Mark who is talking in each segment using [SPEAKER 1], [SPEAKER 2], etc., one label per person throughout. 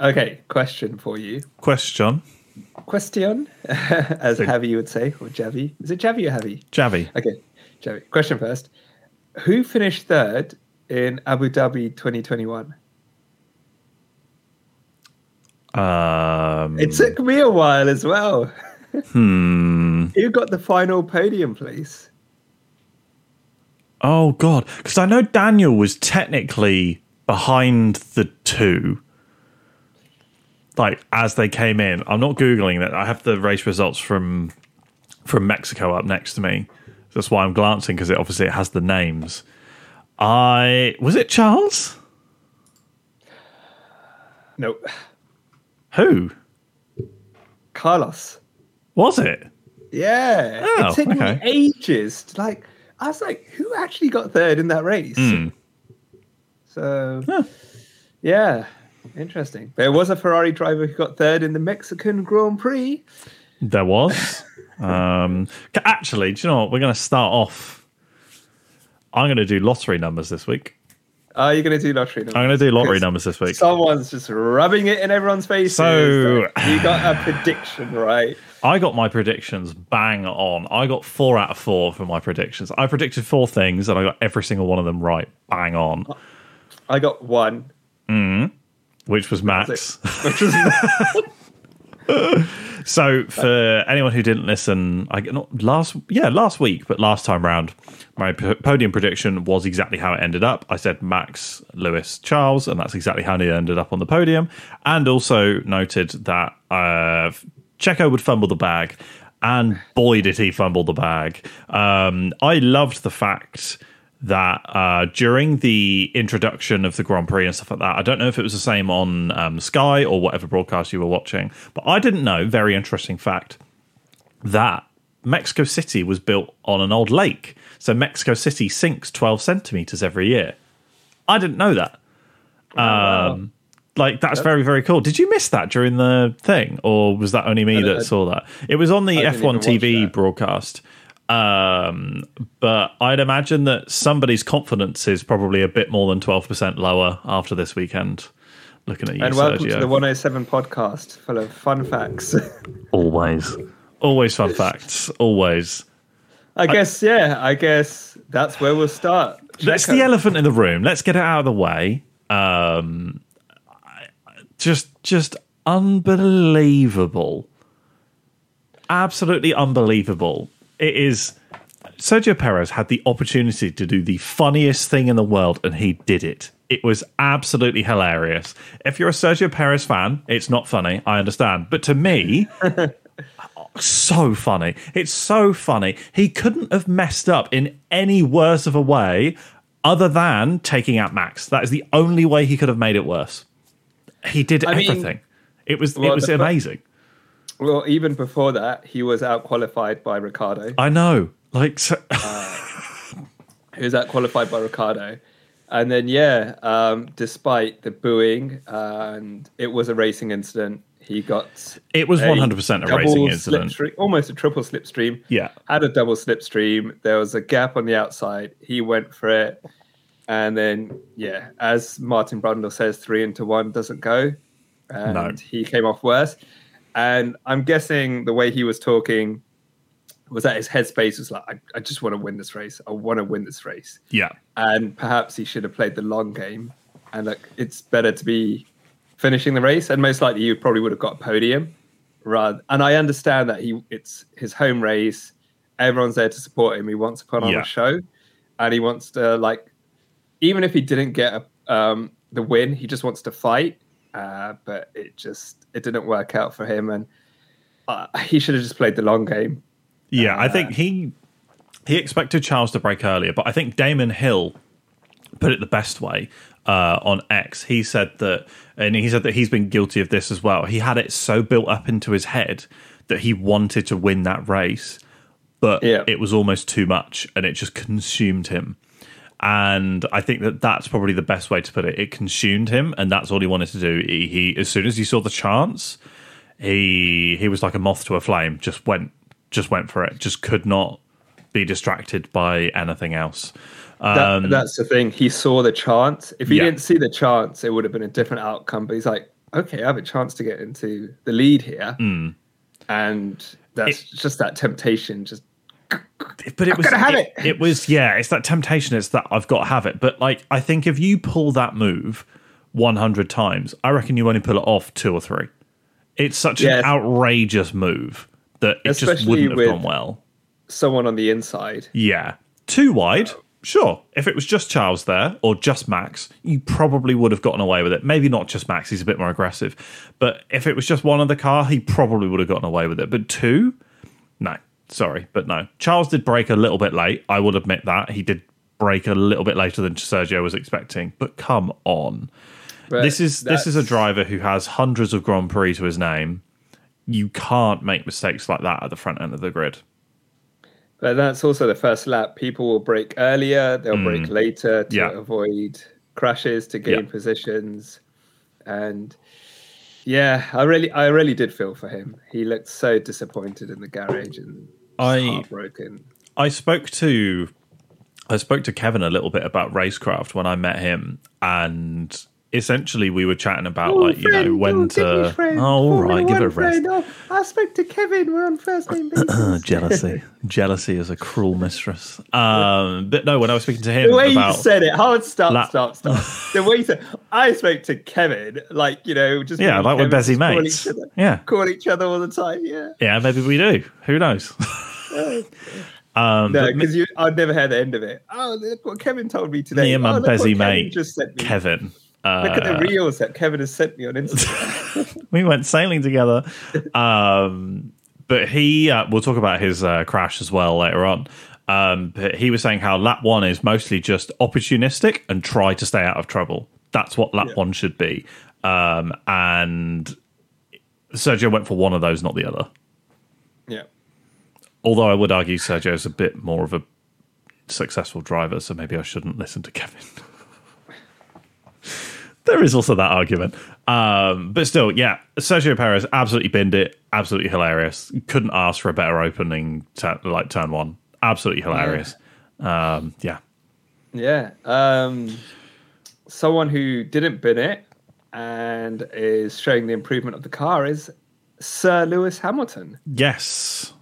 [SPEAKER 1] Okay, question for you.
[SPEAKER 2] Question.
[SPEAKER 1] Question, as Javi would say, or Javi. Is it Javi or Javi?
[SPEAKER 2] Javi.
[SPEAKER 1] Okay, Javi. Question first. Who finished third in Abu Dhabi 2021?
[SPEAKER 2] Um,
[SPEAKER 1] It took me a while as well.
[SPEAKER 2] hmm.
[SPEAKER 1] Who got the final podium place?
[SPEAKER 2] Oh god, because I know Daniel was technically behind the two, like as they came in. I'm not googling that. I have the race results from from Mexico up next to me. That's why I'm glancing because it obviously it has the names. I was it Charles?
[SPEAKER 1] No,
[SPEAKER 2] Who
[SPEAKER 1] Carlos.
[SPEAKER 2] was it?
[SPEAKER 1] Yeah,
[SPEAKER 2] Oh,
[SPEAKER 1] it took
[SPEAKER 2] okay.
[SPEAKER 1] me ages. To, like, I was like, who actually got third in that race?
[SPEAKER 2] Hmm.
[SPEAKER 1] So,
[SPEAKER 2] Huh.
[SPEAKER 1] yeah, interesting. There was a Ferrari driver who got third in the Mexican Grand Prix.
[SPEAKER 2] There was. um, actually, do you know what? We're going to start off. I'm going to do lottery numbers this week.
[SPEAKER 1] Are you going to do lottery? Numbers?
[SPEAKER 2] I'm going to do lottery numbers this week.
[SPEAKER 1] Someone's just rubbing it in everyone's face.
[SPEAKER 2] So-
[SPEAKER 1] Like, you got a prediction, right?
[SPEAKER 2] I got my predictions bang on. I got four out of four for my predictions. I predicted four things and I got every single one of them right, bang on,
[SPEAKER 1] I got one,
[SPEAKER 2] which was Max.
[SPEAKER 1] which was
[SPEAKER 2] So for anyone who didn't listen, I not last yeah last week, but last time round, my p- podium prediction was exactly how it ended up. I said Max, Lewis, Charles, and that's exactly how he ended up on the podium. And also noted that uh, Checo would fumble the bag, and boy did he fumble the bag. Um, I loved the fact that uh, during the introduction of the Grand Prix and stuff like that, I don't know if it was the same on um, Sky or whatever broadcast you were watching, but I didn't know. Very interesting fact that Mexico City was built on an old lake, so Mexico City sinks twelve centimeters every year. I didn't know that. Um, like that's very very cool. Did you miss that during the thing, or was that only me that saw that? It was on the F1 TV broadcast. Um, but I'd imagine that somebody's confidence is probably a bit more than twelve percent lower after this weekend. Looking at you,
[SPEAKER 1] and welcome
[SPEAKER 2] Sergio.
[SPEAKER 1] to the 107 podcast full of fun facts.
[SPEAKER 2] always, always fun facts. Always.
[SPEAKER 1] I guess, yeah, I guess that's where we'll start.
[SPEAKER 2] That's
[SPEAKER 1] Checo.
[SPEAKER 2] the elephant in the room. Let's get it out of the way. Um, just, just unbelievable. Absolutely unbelievable. It is. Sergio Perez had the opportunity to do the funniest thing in the world, and he did it. It was absolutely hilarious. If you're a Sergio Perez fan, it's not funny. I understand, but to me, so funny. It's so funny. He couldn't have messed up in any worse of a way other than taking out Max. That is the only way he could have made it worse. He did
[SPEAKER 1] I mean,
[SPEAKER 2] everything. it was
[SPEAKER 1] well,
[SPEAKER 2] it was amazing.
[SPEAKER 1] Well, even before that, he was out qualified by Ricciardo.
[SPEAKER 2] I know. Like so,
[SPEAKER 1] He was out qualified by Ricciardo. And then, yeah, um, despite the booing, and it was a racing incident, he got
[SPEAKER 2] it was 100% a
[SPEAKER 1] double
[SPEAKER 2] racing incident.
[SPEAKER 1] slipstream- almost a triple slipstream.
[SPEAKER 2] Yeah.
[SPEAKER 1] Had a double slipstream. There was a gap on the outside. He went for it. And then, yeah, as Martin Brundle says, three into one doesn't go. And
[SPEAKER 2] No.
[SPEAKER 1] he came off worse. And I'm guessing the way he was talking was that his headspace was like, I, I just want to win this race. I want to win this race.
[SPEAKER 2] Yeah.
[SPEAKER 1] And perhaps he should have played the long game. And like, it's better to be finishing the race. And most likely, you probably would have got a podium. Rather, and I understand that he it's his home race. Everyone's there to support him. He wants to put on
[SPEAKER 2] Yeah.
[SPEAKER 1] a show, and he wants to like, even if he didn't get a, um, the win, he just wants to fight. Uh, but it just it didn't work out for him, and uh, he should have just played the long game.
[SPEAKER 2] Yeah, I
[SPEAKER 1] Uh,
[SPEAKER 2] think he he expected Charles to brake earlier, but I think Damon Hill put it the best way uh, on X. He said that, and he said that he's been guilty of this as well. He had it so built up into his head that he wanted to win that race, but
[SPEAKER 1] Yeah.
[SPEAKER 2] it was almost too much, and it just consumed him. And I think that that's probably the best way to put it. It consumed him, and that's all he wanted to do. He, he as soon as he saw the chance, he he was like a moth to a flame. Just went, just went for it. Just could not be distracted by anything else.
[SPEAKER 1] That, that's the thing. He saw the chance. If he
[SPEAKER 2] Um, yeah.
[SPEAKER 1] didn't see the chance, it would have been a different outcome. But he's like, okay, I have a chance to get into the lead here,
[SPEAKER 2] Mm.
[SPEAKER 1] and that's just that temptation. Just
[SPEAKER 2] but it was
[SPEAKER 1] gotta have
[SPEAKER 2] it,
[SPEAKER 1] it.
[SPEAKER 2] it was yeah it's that temptation it's that i've got to have it. But like i think if you pull that move 100 times i reckon you only pull it off two or three. It's such an outrageous move that it just
[SPEAKER 1] Especially
[SPEAKER 2] wouldn't have gone well.
[SPEAKER 1] someone on the inside.
[SPEAKER 2] yeah. Too wide? Oh. Sure. If it was just charles there or just max you probably would have gotten away with it. Maybe not just max he's a bit more aggressive. But if it was just one of the car he probably would have gotten away with it. But two? No, sorry, but no. Charles did brake a little bit late. I will admit that he did brake a little bit later than Sergio was expecting. But come on,
[SPEAKER 1] But
[SPEAKER 2] this is this is a driver who has hundreds of Grand Prix to his name. You can't make mistakes like that at the front end of the grid.
[SPEAKER 1] But that's also the first lap. People will brake earlier, they'll brake later to
[SPEAKER 2] Mm. Yeah.
[SPEAKER 1] avoid crashes, to gain
[SPEAKER 2] Yeah.
[SPEAKER 1] positions. And yeah, I really I really did feel for him. He looked so disappointed in the garage and
[SPEAKER 2] I-
[SPEAKER 1] heartbroken.
[SPEAKER 2] I spoke to I spoke to Kevin a little bit about racecraft when I met him, and essentially we were chatting about like you know when to. Oh, all right, give it a rest.
[SPEAKER 1] Oh, I spoke to Kevin. We're on first name basis.
[SPEAKER 2] jealousy, jealousy is a cruel mistress. Um, but no, when I was speaking to him
[SPEAKER 1] the way
[SPEAKER 2] about
[SPEAKER 1] you said it, hard stop,
[SPEAKER 2] La-
[SPEAKER 1] stop, stop. the way you said, I spoke to Kevin, like you know, just
[SPEAKER 2] Yeah, like we're busy
[SPEAKER 1] call
[SPEAKER 2] mates.
[SPEAKER 1] each other-
[SPEAKER 2] Yeah.
[SPEAKER 1] call each other all the time. Yeah,
[SPEAKER 2] yeah, maybe we do. Who knows? um,
[SPEAKER 1] no, because you, I'd never heard the end of it. Oh, look what Kevin told me today.
[SPEAKER 2] me and my
[SPEAKER 1] oh,
[SPEAKER 2] busy mate
[SPEAKER 1] just sent me.
[SPEAKER 2] Kevin.
[SPEAKER 1] Look at the
[SPEAKER 2] Uh,
[SPEAKER 1] reels that Kevin has sent me on Instagram.
[SPEAKER 2] we went sailing together. Um, but he, uh, we'll talk about his uh, crash as well later on. Um, but he was saying how lap one is mostly just opportunistic and try to stay out of trouble. That's what lap
[SPEAKER 1] Yeah.
[SPEAKER 2] one should be. Um, and Sergio went for one of those, not the other.
[SPEAKER 1] yeah,
[SPEAKER 2] Although I would argue Sergio's a bit more of a successful driver, so maybe I shouldn't listen to Kevin. there is also that argument. Um, but still, yeah, Sergio Perez absolutely binned it. Absolutely hilarious. Couldn't ask for a better opening, to, like turn one. Absolutely hilarious. Um, yeah.
[SPEAKER 1] yeah. Um, someone who didn't bin it and is showing the improvement of the car is Sir Lewis Hamilton.
[SPEAKER 2] Yes.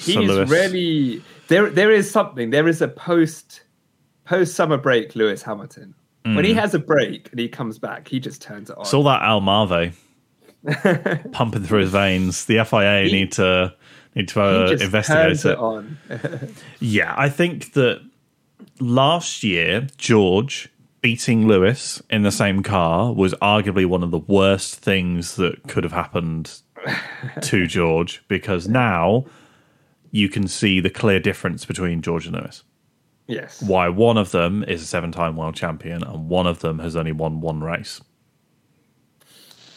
[SPEAKER 1] he's really there there is something there is a post post summer break lewis hamilton when
[SPEAKER 2] Mm.
[SPEAKER 1] he has a break and he comes back he just turns it on
[SPEAKER 2] It's all that Almave pumping through his veins. The FIA
[SPEAKER 1] He-
[SPEAKER 2] need to need to uh, investigate it.
[SPEAKER 1] it
[SPEAKER 2] Yeah, I think that last year, George beating Lewis in the same car was arguably one of the worst things that could have happened to George because now you can see the clear difference between George and Lewis.
[SPEAKER 1] Yes
[SPEAKER 2] Why one of them is a seven time world champion and one of them has only won one race.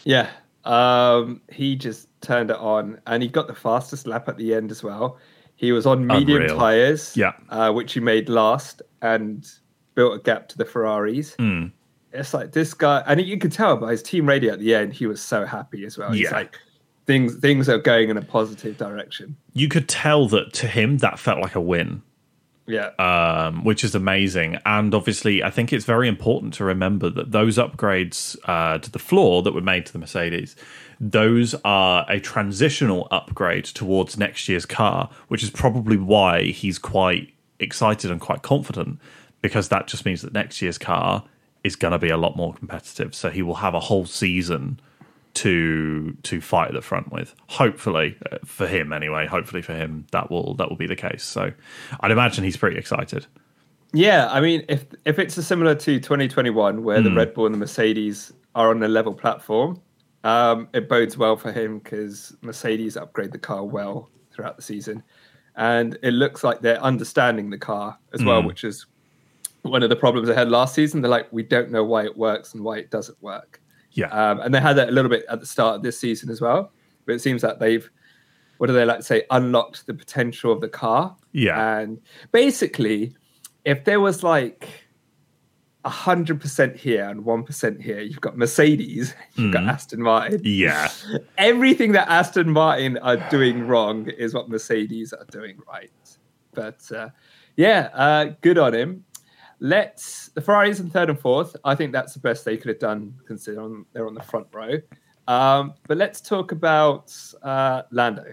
[SPEAKER 1] yeah um he just turned it on and he got the fastest lap at the end as well he was on medium
[SPEAKER 2] Unreal.
[SPEAKER 1] tires
[SPEAKER 2] Yeah.
[SPEAKER 1] uh, which he made last and built a gap to the ferraris
[SPEAKER 2] Hmm.
[SPEAKER 1] it's like this guy and you could tell by his team radio at the end he was so happy as well he's
[SPEAKER 2] Yeah.
[SPEAKER 1] like things things are going in a positive direction
[SPEAKER 2] You could tell that to him that felt like a win.
[SPEAKER 1] Yeah
[SPEAKER 2] um, which is amazing. And obviously, I think it's very important to remember that those upgrades uh, to the floor that were made to the Mercedes, those are a transitional upgrade towards next year's car, which is probably why he's quite excited and quite confident because that just means that next year's car is going to be a lot more competitive. So he will have a whole season to to fight at the front with. Hopefully uh, for him anyway. Hopefully for him that will that will be the case. So I'd imagine he's pretty excited.
[SPEAKER 1] Yeah, I mean, if if it's a similar to 2021, where the Red Bull and the Mercedes are on a level platform, um, it bodes well for him because Mercedes upgrade the car well throughout the season, and it looks like they're understanding the car as well, which is one of the problems they had last season. They're like, we don't know why it works and why it doesn't work.
[SPEAKER 2] Yeah.
[SPEAKER 1] Um, and they had that a little bit at the start of this season as well. But it seems like they've, what do they like to say, unlocked the potential of the car.
[SPEAKER 2] Yeah.
[SPEAKER 1] And basically, if there was like a hundred percent here and one percent here, you've got Mercedes, you've got Aston Martin.
[SPEAKER 2] yeah.
[SPEAKER 1] Everything that Aston Martin are doing wrong is what Mercedes are doing right. But uh, yeah, uh, good on him. Let's the Ferraris in third and fourth. I think that's the best they could have done considering they're on the front row. Um, but let's talk about uh, Lando.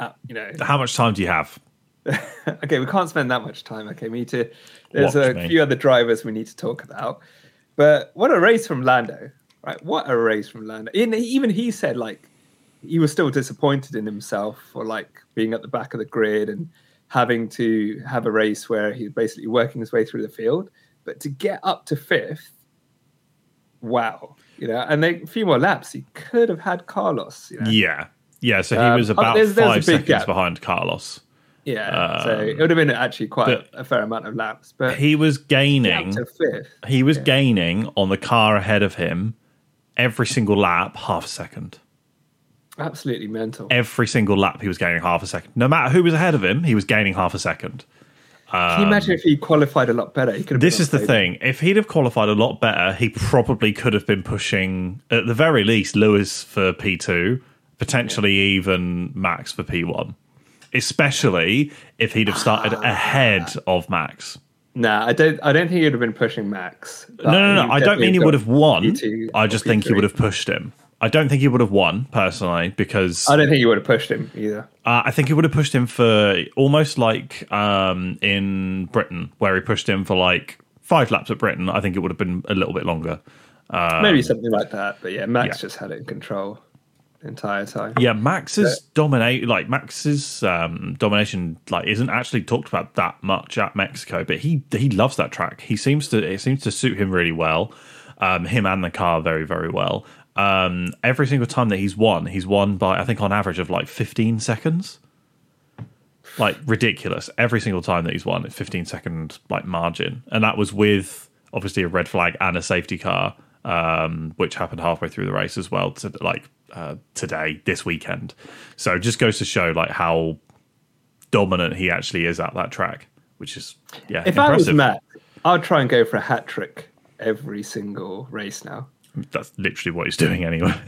[SPEAKER 1] Uh, you know,
[SPEAKER 2] How much time do you have?
[SPEAKER 1] okay, we can't spend that much time. Okay, we need to. There's
[SPEAKER 2] Watch
[SPEAKER 1] a
[SPEAKER 2] me.
[SPEAKER 1] few other drivers we need to talk about. But what a race from Lando, right? What a race from Lando. In, even he said like he was still disappointed in himself for like being at the back of the grid and having to have a race where he's basically working his way through the field. But to get up to fifth, wow, you know, and they, a few more laps, he could have had Carlos. You know?
[SPEAKER 2] Yeah. Yeah, so he
[SPEAKER 1] Um,
[SPEAKER 2] was
[SPEAKER 1] oh,
[SPEAKER 2] about
[SPEAKER 1] there's- there's
[SPEAKER 2] five seconds
[SPEAKER 1] gap.
[SPEAKER 2] behind Carlos.
[SPEAKER 1] Yeah, so
[SPEAKER 2] Um,
[SPEAKER 1] it would have been actually quite a fair amount of laps. But
[SPEAKER 2] He was gaining
[SPEAKER 1] to fifth.
[SPEAKER 2] he was
[SPEAKER 1] Yeah.
[SPEAKER 2] gaining on the car ahead of him every single lap half a second.
[SPEAKER 1] Absolutely mental.
[SPEAKER 2] Every single lap he was gaining half a second. No matter who was ahead of him, he was gaining half a second.
[SPEAKER 1] Can you imagine if he qualified a lot better? He could have
[SPEAKER 2] This is the thing. If he'd have qualified a lot better, he probably could have been pushing, at the very least, Lewis for P2, potentially even Max for P1. Especially if he'd have started
[SPEAKER 1] Ah.
[SPEAKER 2] ahead of Max.
[SPEAKER 1] Nah, I don't. I don't think he'd have been pushing Max.
[SPEAKER 2] No, no, no. I don't mean he would have won.
[SPEAKER 1] P2
[SPEAKER 2] I just think he
[SPEAKER 1] P3.
[SPEAKER 2] would have pushed him. I don't think he would have won personally because
[SPEAKER 1] I don't think he would have pushed him either.
[SPEAKER 2] Uh, I think he would have pushed him for almost like um, in Britain, where he pushed him for like five laps at Britain. I think it would have been a little bit longer.
[SPEAKER 1] Maybe something like that. But yeah, Max
[SPEAKER 2] yeah.
[SPEAKER 1] just had it in control the entire time.
[SPEAKER 2] Yeah, Max's dominate like Max's um, domination like isn't actually talked about that much at Mexico, but he he loves that track. He seems to it seems to suit him really well. Um, him and the car very very well. Um, every single time that he's won, he's won by I think on average of like 15 seconds. Like ridiculous. Every single time that he's won, it's 15 second like margin, and that was with obviously a red flag and a safety car, um, which happened halfway through the race as well. To like uh, today, this weekend. So it just goes to show like how dominant he actually is at that track, which is yeah.
[SPEAKER 1] If I was Matt, I'd try and go for a hat trick every single race now.
[SPEAKER 2] That's literally what he's doing anyway.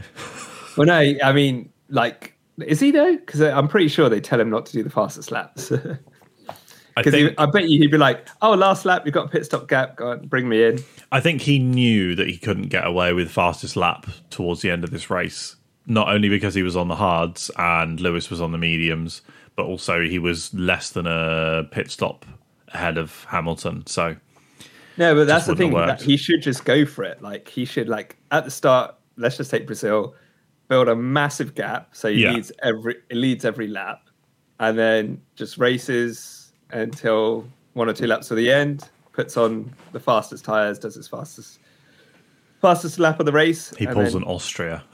[SPEAKER 1] Well, no, I mean, like, is he though? Because I'm pretty sure they tell him not to do the fastest laps.
[SPEAKER 2] I
[SPEAKER 1] Because
[SPEAKER 2] think
[SPEAKER 1] I bet you he'd be like, "Oh, last lap, you've got a pit stop gap. Go on, bring me in."
[SPEAKER 2] I think he knew that he couldn't get away with fastest lap towards the end of this race. Not only because he was on the hards and Lewis was on the mediums, but also he was less than a pit stop ahead of Hamilton. So
[SPEAKER 1] No, but that's the thing. That he should just go for it. Like he should, like at the start. Let's just take Brazil, build a massive gap so he
[SPEAKER 2] Yeah.
[SPEAKER 1] leads every it leads every lap, and then just races until one or two laps to the end. Puts on the fastest tires, does his fastest fastest lap of the race.
[SPEAKER 2] he pulls
[SPEAKER 1] then,
[SPEAKER 2] an Austria.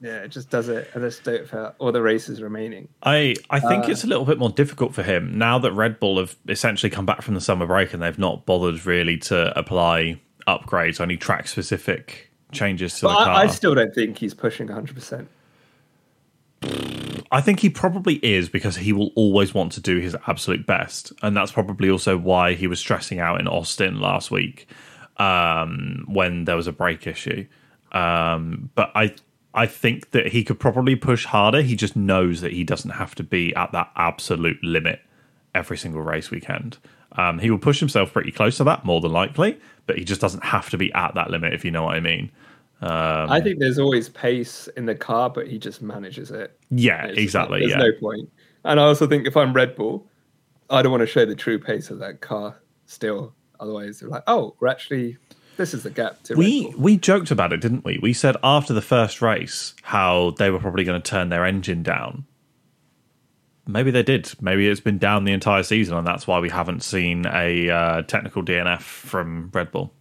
[SPEAKER 1] Yeah, it just does it, and do it for all the races remaining.
[SPEAKER 2] I, I think
[SPEAKER 1] Uh,
[SPEAKER 2] it's a little bit more difficult for him now that Red Bull have essentially come back from the summer break and they've not bothered really to apply upgrades, only track specific changes to the car.
[SPEAKER 1] I, I still don't think he's pushing 100. percent
[SPEAKER 2] I think he probably is because he will always want to do his absolute best, and that's probably also why he was stressing out in Austin last week um, when there was a brake issue. Um, but I, I think that he could probably push harder. He just knows that he doesn't have to be at that absolute limit every single race weekend. Um, he will push himself pretty close to that, more than likely, but he just doesn't have to be at that limit, if you know what I mean. Um,
[SPEAKER 1] I think there's always pace in the car, but he just manages it.
[SPEAKER 2] yeah,
[SPEAKER 1] It's just
[SPEAKER 2] exactly.
[SPEAKER 1] like,
[SPEAKER 2] yeah.
[SPEAKER 1] there's no point. And I also think if I'm Red Bull, I don't want to show the true pace of that car still. Otherwise, they're like, oh, we're actually, this is the gap to
[SPEAKER 2] we we joked about it, didn't we? We said after the first race how they were probably going to turn their engine down. Maybe they did. Maybe it's been down the entire season, and that's why we haven't seen a uh, technical DNF from Red Bull.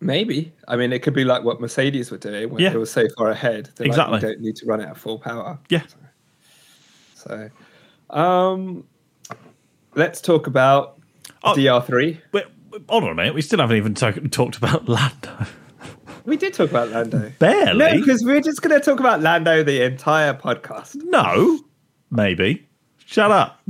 [SPEAKER 1] Maybe. I mean, it could be like what Mercedes were doing when
[SPEAKER 2] Yeah.
[SPEAKER 1] they were so far ahead. They're
[SPEAKER 2] Exactly.
[SPEAKER 1] Like, don't need to run it at full power.
[SPEAKER 2] Yeah,
[SPEAKER 1] So, um, let's talk about
[SPEAKER 2] Oh.
[SPEAKER 1] DR3.
[SPEAKER 2] Wait, wait, hold on a minute. We still haven't even talk, talked about Lando.
[SPEAKER 1] We did talk about Lando.
[SPEAKER 2] Barely.
[SPEAKER 1] No, because we're just going to talk about Lando the entire podcast.
[SPEAKER 2] No, maybe. Shut up.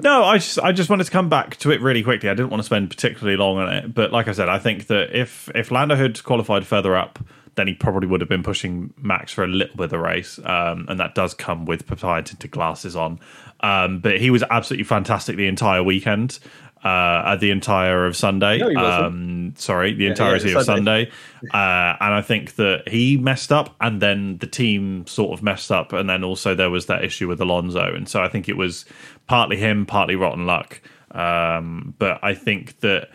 [SPEAKER 2] no, I just I just wanted to come back to it really quickly. I didn't want to spend particularly long on it, but like I said, I think that if if Lando had qualified further up, then he probably would have been pushing Max for a little bit of the race, um, and that does come with tinted glasses on. Um, but he was absolutely fantastic the entire weekend. Uh, at the entire of Sunday.
[SPEAKER 1] No,
[SPEAKER 2] um, sorry, the
[SPEAKER 1] yeah,
[SPEAKER 2] entirety of
[SPEAKER 1] Sunday.
[SPEAKER 2] Sunday. uh, and I think that he messed up, and then the team sort of messed up, and then also there was that issue with Alonso, and so I think it was partly him, partly rotten luck. Um, but I think that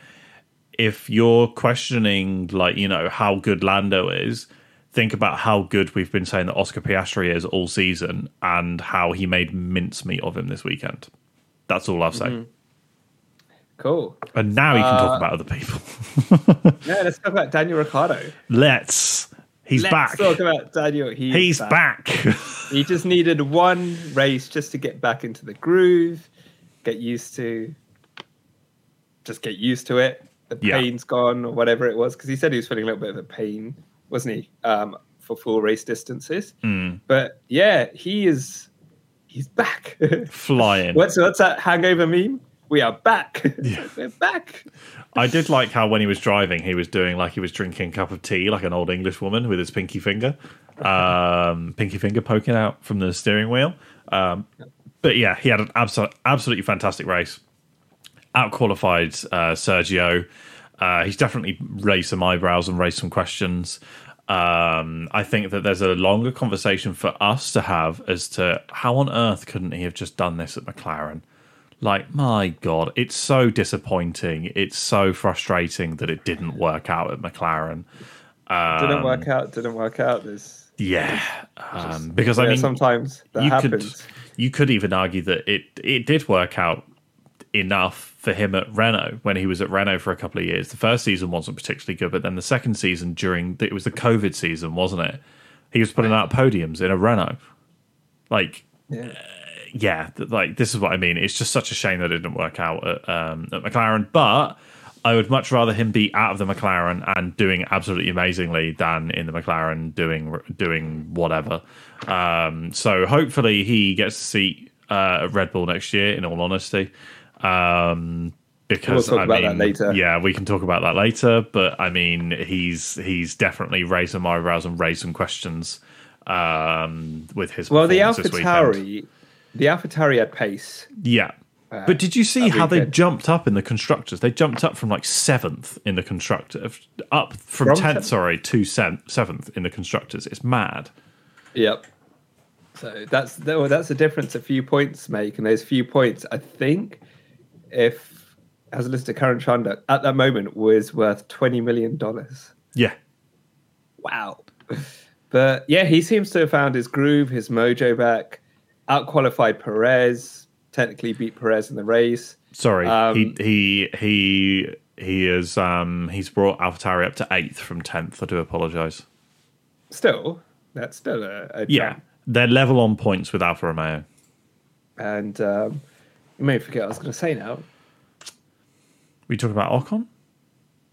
[SPEAKER 2] if you're questioning, like you know, how good Lando is. Think about how good we've been saying that Oscar Piastri is all season, and how he made mincemeat of him this weekend. That's all I'll say.
[SPEAKER 1] Mm-hmm. Cool.
[SPEAKER 2] And now you can
[SPEAKER 1] Uh,
[SPEAKER 2] talk about other people.
[SPEAKER 1] Yeah, let's talk about Daniel Ricciardo.
[SPEAKER 2] Let's. He's
[SPEAKER 1] let's
[SPEAKER 2] back.
[SPEAKER 1] talk about Daniel. He's,
[SPEAKER 2] He's
[SPEAKER 1] back.
[SPEAKER 2] back.
[SPEAKER 1] He just needed one race just to get back into the groove, get used to, just get used to it. The
[SPEAKER 2] Yeah.
[SPEAKER 1] pain's gone or whatever it was, because he said he was feeling a little bit of a pain, wasn't he, um, for full race distances?
[SPEAKER 2] Mm,
[SPEAKER 1] But yeah, he is. He's back.
[SPEAKER 2] flying.
[SPEAKER 1] what's what's that hangover meme? We are back. We're back.
[SPEAKER 2] I did like how when he was driving, he was doing like he was drinking a cup of tea, like an old English woman with his pinky finger, um, pinky finger poking out from the steering wheel. Um, but yeah, he had an absolute, absolutely fantastic race. Outqualified uh, Sergio. Uh, he's definitely raised some eyebrows and raised some questions. Um, I think that there's a longer conversation for us to have as to how on earth couldn't he have just done this at McLaren? Like, my God, it's so disappointing. It's so frustrating that it didn't work out at McLaren.
[SPEAKER 1] Didn't
[SPEAKER 2] Um,
[SPEAKER 1] work out. Didn't work out. There's
[SPEAKER 2] Yeah, um, because I mean,
[SPEAKER 1] sometimes that
[SPEAKER 2] you
[SPEAKER 1] happens.
[SPEAKER 2] could you could even argue that it it did work out enough for him at Renault when he was at Renault for a couple of years. The first season wasn't particularly good, but then the second season during the, it was the COVID season, wasn't it? He was putting out podiums in a Renault. Like,
[SPEAKER 1] Yeah.
[SPEAKER 2] Yeah, like this is what I mean. It's just such a shame that it didn't work out at, um, at McLaren, but. I would much rather him be out of the McLaren and doing absolutely amazingly than in the McLaren doing doing whatever. Um, so hopefully he gets a seat uh, at Red Bull next year. In all honesty, um, because
[SPEAKER 1] We'll talk
[SPEAKER 2] I
[SPEAKER 1] about that
[SPEAKER 2] mean,
[SPEAKER 1] later.
[SPEAKER 2] yeah, we can talk about that later. But I mean, he's he's definitely raised some eyebrows and raised some questions um, with his
[SPEAKER 1] Well, the. AlphaTauri, the AlphaTauri had pace.
[SPEAKER 2] Yeah. Uh, but did you see how they
[SPEAKER 1] weekend.
[SPEAKER 2] jumped up in the constructors? They jumped up from like seventh in the constructor, up from
[SPEAKER 1] From
[SPEAKER 2] tenth, sorry, to seventh in the constructors. It's mad.
[SPEAKER 1] Yep. So that's well, that's the difference a few points make, and those few points, I think, if as a list of current Chanda at that moment was worth twenty million dollars.
[SPEAKER 2] Yeah,
[SPEAKER 1] Wow. But yeah, he seems to have found his groove, his mojo back. Outqualified Perez, technically beat Perez in the race.
[SPEAKER 2] sorry.
[SPEAKER 1] Um,
[SPEAKER 2] he he he he is um he's brought AlphaTauri up to eighth from tenth. I do apologise.
[SPEAKER 1] Still, that's still a, a
[SPEAKER 2] Yeah,
[SPEAKER 1] jump.
[SPEAKER 2] they're level on points with Alfa Romeo.
[SPEAKER 1] And um, you may forget what I was going to say now.
[SPEAKER 2] We talk about Ocon.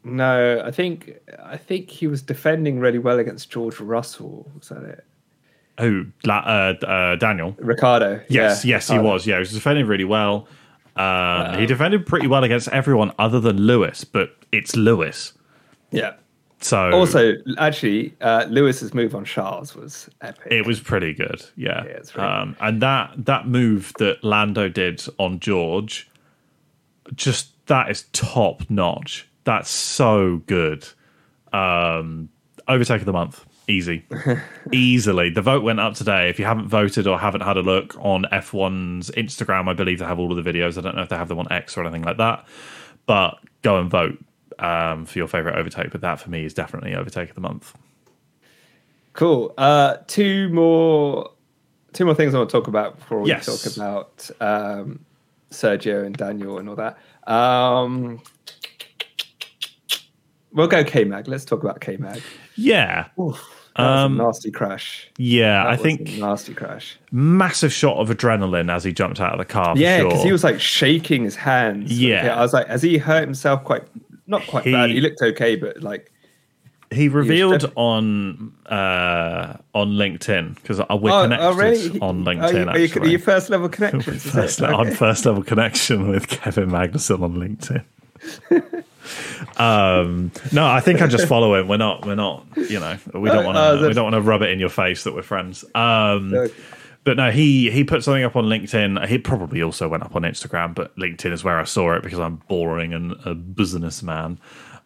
[SPEAKER 1] No, I think I think he was defending really well against George Russell. Was that it?
[SPEAKER 2] Oh, La- uh, uh, Daniel.
[SPEAKER 1] Ricciardo.
[SPEAKER 2] Yes,
[SPEAKER 1] yeah,
[SPEAKER 2] yes, he was. Yeah, he was defending really well. Um, he defended pretty well against everyone other than Lewis, but it's Lewis.
[SPEAKER 1] Yeah.
[SPEAKER 2] So
[SPEAKER 1] Also, actually, uh, Lewis's move on Charles was epic.
[SPEAKER 2] it was pretty good. Yeah,
[SPEAKER 1] Yeah, really
[SPEAKER 2] um, and that that move that Lando did on George, just that is top notch. That's so good. Um, overtake of the month, easy, easily. The vote went up today. If you haven't voted or haven't had a look on F1's Instagram, I believe they have all of the videos. I don't know if they have them on X or anything like that, but go and vote um, for your favorite overtake. But that for me is definitely overtake of the month.
[SPEAKER 1] cool. Uh, two more, two more things I want to talk about before we
[SPEAKER 2] Yes.
[SPEAKER 1] talk about um, Sergio and Daniel and all that. Um, we'll go K Mag. Let's talk about K Mag.
[SPEAKER 2] Yeah,
[SPEAKER 1] That was a
[SPEAKER 2] Um,
[SPEAKER 1] nasty crash.
[SPEAKER 2] yeah.
[SPEAKER 1] That
[SPEAKER 2] I think
[SPEAKER 1] nasty crash.
[SPEAKER 2] massive shot of adrenaline as he jumped out of the car. For
[SPEAKER 1] Yeah,
[SPEAKER 2] sure.
[SPEAKER 1] because he was like shaking his hands.
[SPEAKER 2] Yeah.
[SPEAKER 1] I was like, has he hurt himself quite? Not quite
[SPEAKER 2] He-
[SPEAKER 1] bad. He looked okay, but like,
[SPEAKER 2] He revealed
[SPEAKER 1] def-
[SPEAKER 2] on uh, on LinkedIn because we're
[SPEAKER 1] oh,
[SPEAKER 2] connected
[SPEAKER 1] oh, really?
[SPEAKER 2] on
[SPEAKER 1] Are
[SPEAKER 2] LinkedIn.
[SPEAKER 1] you, are you,
[SPEAKER 2] actually,
[SPEAKER 1] are you first level connections?
[SPEAKER 2] first,
[SPEAKER 1] Okay.
[SPEAKER 2] first level connection with Kevin Magnussen on LinkedIn. um, no, I think I just follow him. We're not. We're not. You know, we don't
[SPEAKER 1] Oh,
[SPEAKER 2] want
[SPEAKER 1] oh,
[SPEAKER 2] to. we don't want to rub it in your face that we're friends. Um, but no, he he put something up on LinkedIn. He probably also went up on Instagram, but LinkedIn is where I saw it because I'm boring and a businessman.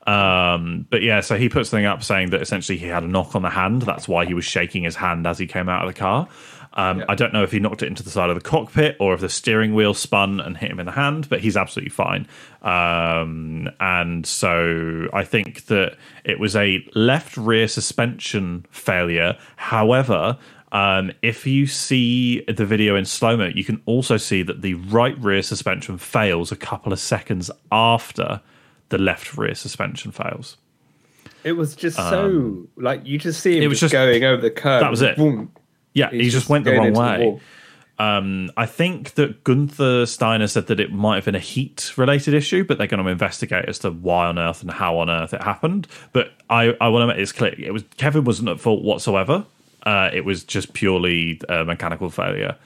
[SPEAKER 2] Um, but yeah, so he put something up saying that essentially he had a knock on the hand. That's why he was shaking his hand as he came out of the car. Um,
[SPEAKER 1] Yeah.
[SPEAKER 2] I don't know if he knocked it into the side of the cockpit or if the steering wheel spun and hit him in the hand, but he's absolutely fine. Um, and so I think that it was a left rear suspension failure. However, um, if you see the video in slow mo, you can also see that the right rear suspension fails a couple of seconds after the left rear suspension fails.
[SPEAKER 1] It was just so like you just see him
[SPEAKER 2] Um, it was
[SPEAKER 1] just,
[SPEAKER 2] just-
[SPEAKER 1] going over the curb.
[SPEAKER 2] that was it.
[SPEAKER 1] Boom.
[SPEAKER 2] Yeah,
[SPEAKER 1] He's
[SPEAKER 2] he just, went the wrong
[SPEAKER 1] into the
[SPEAKER 2] way. Um, I think that Gunther Steiner said that it might have been a heat related issue, but they're going to investigate as to why on earth and how on earth it happened. But I, I want to make this clear: it was Kevin wasn't at fault whatsoever. Uh, it was just purely a mechanical failure.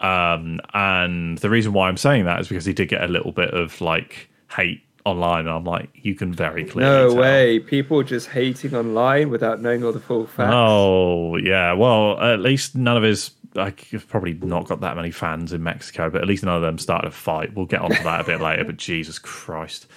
[SPEAKER 2] Um, and the reason why I'm saying that is because he did get a little bit of like hate online, and I'm like, you can very clearly
[SPEAKER 1] No
[SPEAKER 2] tell.
[SPEAKER 1] way. People just hating online without knowing all the full facts.
[SPEAKER 2] Oh yeah, well at least none of his. Like, he's probably not got that many fans in Mexico, but at least none of them started a fight. We'll get onto that a bit later. But Jesus Christ,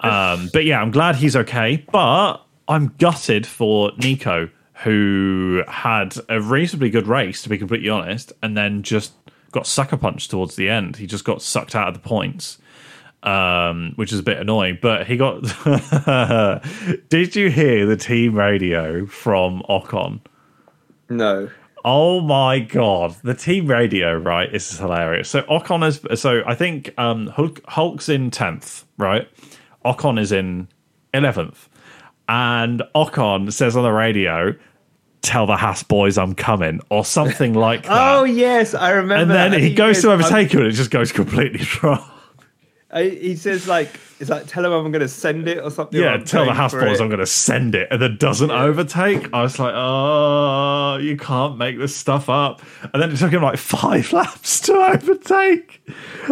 [SPEAKER 2] um, but yeah, I'm glad he's okay. But I'm gutted for Nico, who had a reasonably good race, to be completely honest, and then just got sucker punched towards the end. He just got sucked out of the points um, which is a bit annoying. But he got. Did you hear the team radio from Ocon?
[SPEAKER 1] No.
[SPEAKER 2] Oh my god, the team radio, right? This is hilarious. So Ocon is so I think um Hulk, Hulk's in tenth, right? Ocon is in eleventh, and Ocon says on the radio, "Tell the Haas boys I'm coming" or something like that.
[SPEAKER 1] Oh yes, I remember.
[SPEAKER 2] and then he goes to overtake him, and it just goes completely wrong.
[SPEAKER 1] He says like, "It's like tell him I'm going to send it or something."
[SPEAKER 2] Yeah, tell the boys. I'm going to send it, and then doesn't overtake. I was like, oh, you can't make this stuff up. And then it took him like five laps to overtake.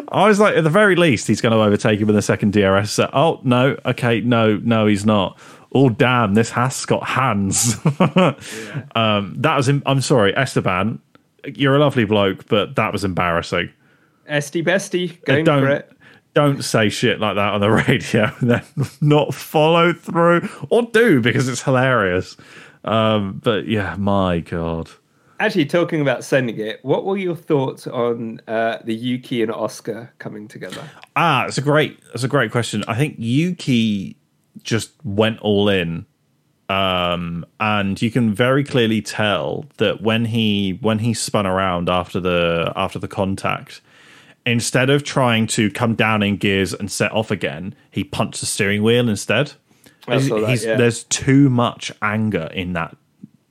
[SPEAKER 2] I was like, at the very least, he's going to overtake him in the second DRS set. Oh no, okay, no, no, he's not. Oh damn, this has got hands. um, that was. I'm sorry, Esteban. You're a lovely bloke, but that was embarrassing.
[SPEAKER 1] Esty bestie going for it.
[SPEAKER 2] Don't say shit like that on the radio and then not follow through or do because it's hilarious. Um but yeah my god.
[SPEAKER 1] Actually, talking about sending it, what were your thoughts on uh, the Yuki and Oscar coming together?
[SPEAKER 2] ah it's a great it's a great question. I think yuki just went all in um and you can very clearly tell that when he when he spun around after the after the contact instead of trying to come down in gears and set off again he punched the steering wheel instead.
[SPEAKER 1] That, yeah.
[SPEAKER 2] there's too much anger in that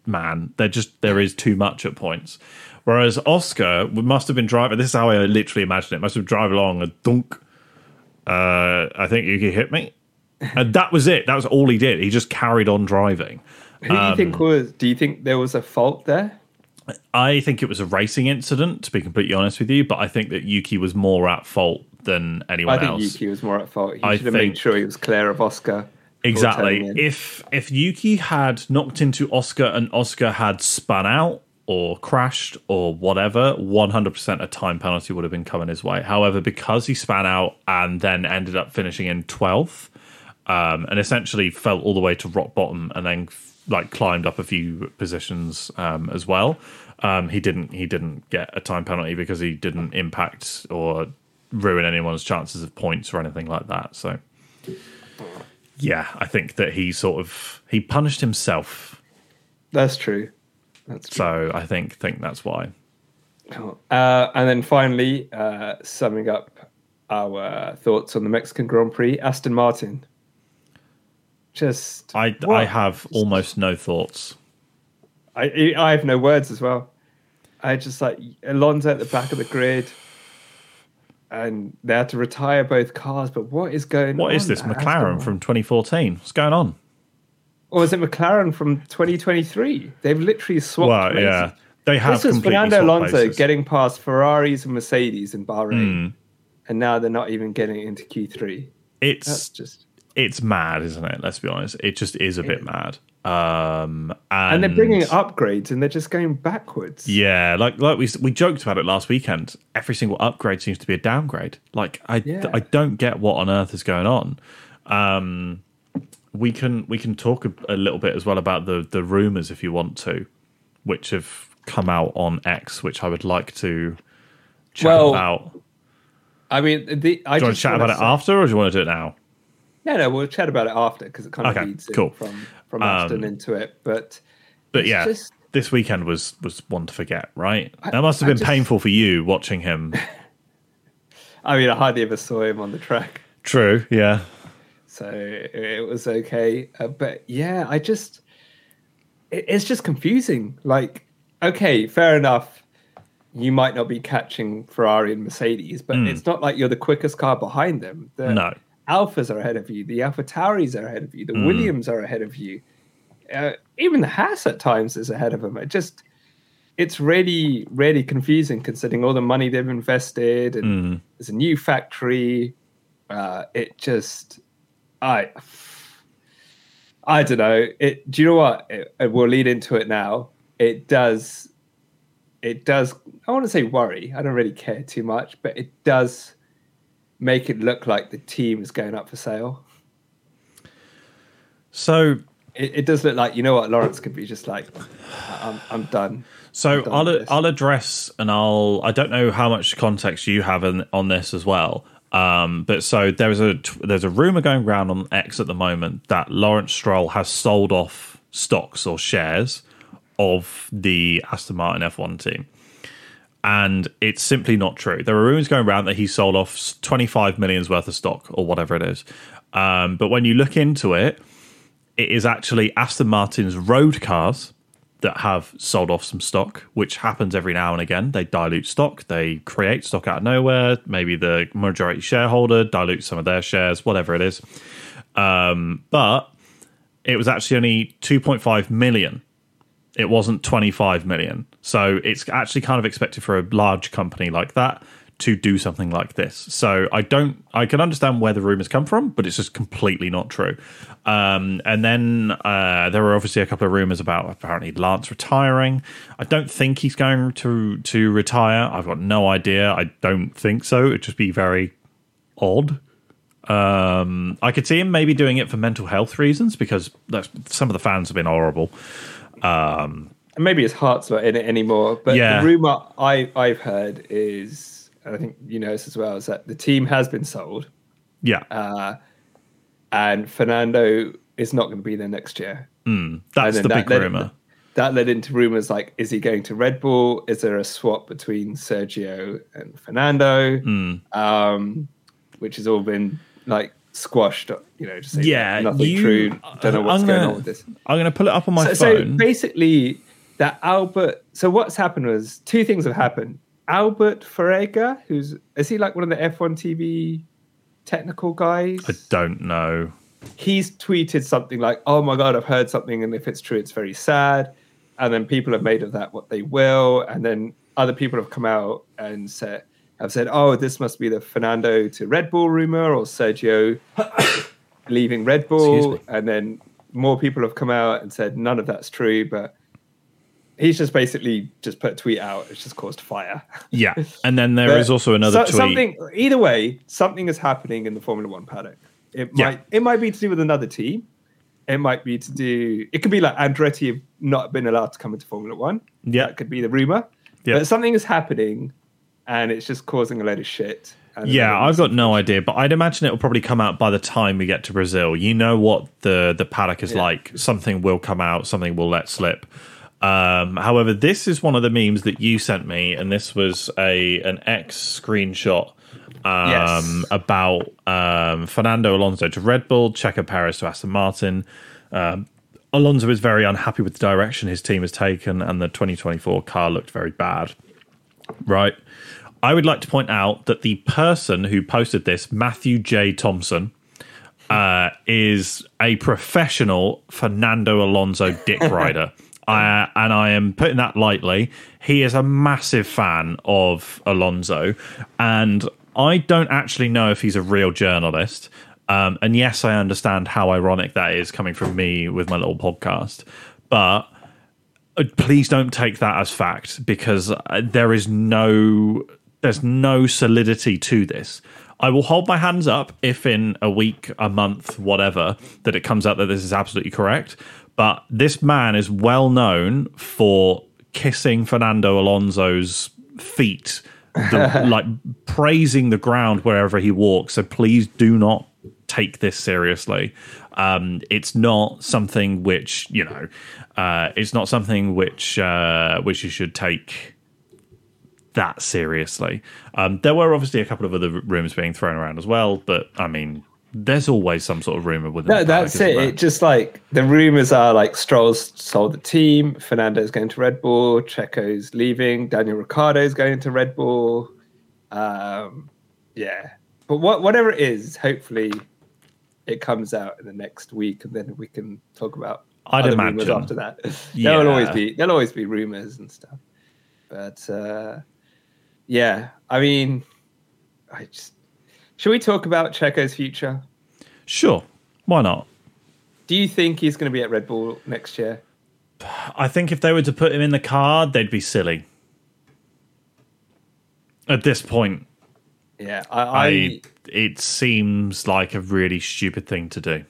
[SPEAKER 2] man. There just there is too much at points. Whereas oscar must have been driving this is how i literally imagine it must have driven along a dunk. Uh i think yuki hit me. And that was it. That was all he did. He just carried on driving.
[SPEAKER 1] Who do you
[SPEAKER 2] Um,
[SPEAKER 1] think was? Do you think there was a fault there?
[SPEAKER 2] I think it was a racing incident, to be completely honest with you. But I think that Yuki was more at fault than anyone
[SPEAKER 1] I think
[SPEAKER 2] else.
[SPEAKER 1] Yuki was more at fault. He
[SPEAKER 2] I
[SPEAKER 1] should have
[SPEAKER 2] think-
[SPEAKER 1] made sure he was clear of Oscar.
[SPEAKER 2] exactly. If if Yuki had knocked into Oscar and Oscar had spun out or crashed or whatever, one hundred percent a time penalty would have been coming his way. However, because he span out and then ended up finishing in twelfth, um, and essentially fell all the way to rock bottom and then like climbed up a few positions um, as well. Um, he didn't he didn't get a time penalty because he didn't impact or ruin anyone's chances of points or anything like that. So yeah, I think that he sort of he punished himself.
[SPEAKER 1] That's true. That's true.
[SPEAKER 2] So I think think that's why.
[SPEAKER 1] Cool. Uh, and then finally, uh, summing up our thoughts on the Mexican Grand Prix, Aston Martin. Just
[SPEAKER 2] I
[SPEAKER 1] what?
[SPEAKER 2] I have almost no thoughts.
[SPEAKER 1] I I have no words as well. I just like Alonso at the back of the grid, and they had to retire both cars. But what is going?
[SPEAKER 2] What
[SPEAKER 1] on
[SPEAKER 2] is this McLaren from 2014? What's going on?
[SPEAKER 1] Or is it McLaren from 2023? They've literally swapped.
[SPEAKER 2] Well,
[SPEAKER 1] places.
[SPEAKER 2] yeah, they have.
[SPEAKER 1] This was Fernando Alonso
[SPEAKER 2] places.
[SPEAKER 1] Getting past Ferraris and Mercedes in Bahrain, hmm. and now they're not even getting into Q3.
[SPEAKER 2] It's
[SPEAKER 1] That's just
[SPEAKER 2] it's mad, isn't it? Let's be honest. It just is a bit mad. Um, and,
[SPEAKER 1] and they're bringing upgrades and they're just going backwards.
[SPEAKER 2] Yeah, like like we we joked about it last weekend. Every single upgrade seems to be a downgrade. Like I
[SPEAKER 1] Yeah.
[SPEAKER 2] I don't get what on earth is going on. Um, we can we can talk a, a little bit as well about the the rumors if you want to, which have come out on X, which I would like to chat
[SPEAKER 1] Well,
[SPEAKER 2] about.
[SPEAKER 1] I mean, the, I
[SPEAKER 2] Do you want to chat
[SPEAKER 1] wanna
[SPEAKER 2] about it
[SPEAKER 1] say-
[SPEAKER 2] after, or do you want to do it now?
[SPEAKER 1] No, no, we'll chat about it after because it kind of
[SPEAKER 2] Okay,
[SPEAKER 1] leads
[SPEAKER 2] cool.
[SPEAKER 1] from from
[SPEAKER 2] Um,
[SPEAKER 1] Aston into it. But
[SPEAKER 2] But yeah,
[SPEAKER 1] just-
[SPEAKER 2] this weekend was was one to forget, right?
[SPEAKER 1] I-
[SPEAKER 2] that must have
[SPEAKER 1] I
[SPEAKER 2] been
[SPEAKER 1] just-
[SPEAKER 2] painful for you watching him.
[SPEAKER 1] I mean, I hardly ever saw him on the track.
[SPEAKER 2] True, yeah.
[SPEAKER 1] so it was okay. Uh, but yeah, I just it, it's just confusing. Like, okay, fair enough. You might not be catching Ferrari and Mercedes, but it's not like you're the quickest car behind them. The
[SPEAKER 2] No.
[SPEAKER 1] Alphas are ahead of you. The Alpha Tauris are ahead of you. The Williams are ahead of you. Uh, even the Haas at times is ahead of them. It just it's really really confusing considering all the money they've invested and there's a new factory uh it just i i don't know it do you know what it, it will lead into it now it does it does i want to say worry i don't really care too much but it does make it look like the team is going up for sale
[SPEAKER 2] So
[SPEAKER 1] it, it does look like you know what lawrence could be just like i'm, I'm done
[SPEAKER 2] So
[SPEAKER 1] done
[SPEAKER 2] I'll. I'll address and I'll I don't know how much context you have in, on this as well. Um, but so there's a there's a rumor going around on X at the moment that Lawrence Stroll has sold off stocks or shares of the Aston Martin F1 team. And it's simply not true. There are rumors going around that he sold off 25 millions worth of stock or whatever it is. Um, but when you look into it, it is actually Aston Martin's road cars that have sold off some stock, which happens every now and again. They dilute stock, they create stock out of nowhere. Maybe the majority shareholder dilutes some of their shares, whatever it is. Um, but it was actually only 2.5 million. It wasn't 25 million. So it's actually kind of expected for a large company like that to do something like this. So I don't, I can understand where the rumors come from, but it's just completely not true. Um, and then uh, there were obviously a couple of rumors about apparently Lance retiring. I don't think he's going to to retire. I've got no idea. I don't think so. It'd just be very odd. Um, I could see him maybe doing it for mental health reasons because some of the fans have been horrible.
[SPEAKER 1] And maybe his heart's not in it anymore. But
[SPEAKER 2] Yeah.
[SPEAKER 1] the rumor I I've heard is, and I think you know this as well, is that the team has been sold,
[SPEAKER 2] Yeah,
[SPEAKER 1] uh, and Fernando is not going to be there next year.
[SPEAKER 2] that's the big
[SPEAKER 1] that led,
[SPEAKER 2] rumor.
[SPEAKER 1] That led into rumors like, is he going to Red Bull? Is there a swap between Sergio and Fernando?
[SPEAKER 2] Hmm.
[SPEAKER 1] Um, which has all been like squashed. You know, just
[SPEAKER 2] Yeah,
[SPEAKER 1] nothing
[SPEAKER 2] you-
[SPEAKER 1] true. Don't know what's going
[SPEAKER 2] gonna-
[SPEAKER 1] on with this.
[SPEAKER 2] I'm going to pull it up on my
[SPEAKER 1] so, so basically, that Albert. So what's happened was two things have happened. Albert Fabrega, who's is he like one of the F1 TV technical guys?
[SPEAKER 2] I don't know.
[SPEAKER 1] He's tweeted something like, "Oh my god, I've heard something, and if it's true, it's very sad." And then people have made of that what they will, and then other people have come out and said have said, "Oh, this must be the Fernando to Red Bull rumor or Sergio leaving Red Bull." And then more people have come out and said none of that's true, but he's just basically just put a tweet out. It's just caused fire.
[SPEAKER 2] Yeah, and then there is also another
[SPEAKER 1] so-
[SPEAKER 2] tweet.
[SPEAKER 1] Something either way, something is happening in the Formula One paddock. It
[SPEAKER 2] Yeah.
[SPEAKER 1] might it might be to do with another team. It might be to do. It could be like Andretti have not been allowed to come into Formula One.
[SPEAKER 2] Yeah.
[SPEAKER 1] that could be the rumor.
[SPEAKER 2] Yeah.
[SPEAKER 1] but something is happening, and it's just causing a load of shit.
[SPEAKER 2] Yeah, I've got no idea, but I'd imagine it will probably come out by the time we get to Brazil. You know what the the paddock is
[SPEAKER 1] Yeah.
[SPEAKER 2] like. Something will come out, something will let slip. Um, however, this is one of the memes that you sent me, and this was a an X screenshot um,
[SPEAKER 1] Yes.
[SPEAKER 2] about um, Fernando Alonso to Red Bull, Checo Perez to Aston Martin. Um, Alonso is very unhappy with the direction his team has taken, and the 2024 car looked very bad. Right. I would like to point out that the person who posted this, Matthew J. Thompson, uh, is a professional Fernando Alonso dick rider. I, and I am putting that lightly. He is a massive fan of Alonso, and I don't actually know if he's a real journalist, Um, and yes, I understand how ironic that is coming from me with my little podcast, but uh, please don't take that as fact because uh, there is no there's no solidity to this. I will hold my hands up if in a week, a month, whatever, that it comes out that this is absolutely correct. But this man is well known for kissing Fernando Alonso's feet, the, like praising the ground wherever he walks. So please do not take this seriously. Um, it's not something which you know. Uh, it's not something which uh, which you should take that seriously. Um, there were obviously a couple of other rumors being thrown around as well, but I mean, there's always some sort of rumor with
[SPEAKER 1] no, that's it. It just like the rumors are like Stroll's sold the team, Fernando's going to Red Bull, Checo's leaving, Daniel Ricciardo's going to Red Bull. Um, yeah, but what whatever it is, hopefully it comes out in the next week, and then we can talk about.
[SPEAKER 2] I'd imagine
[SPEAKER 1] after that. Yeah. There'll always be there'll always be rumors and stuff, but uh, yeah, I mean, I just should we talk about Checo's future?
[SPEAKER 2] Sure, why not?
[SPEAKER 1] Do you think he's going to be at Red Bull next year?
[SPEAKER 2] I think if they were to put him in the card, they'd be silly. At this point,
[SPEAKER 1] yeah, I, I, I
[SPEAKER 2] it seems like a really stupid thing to do.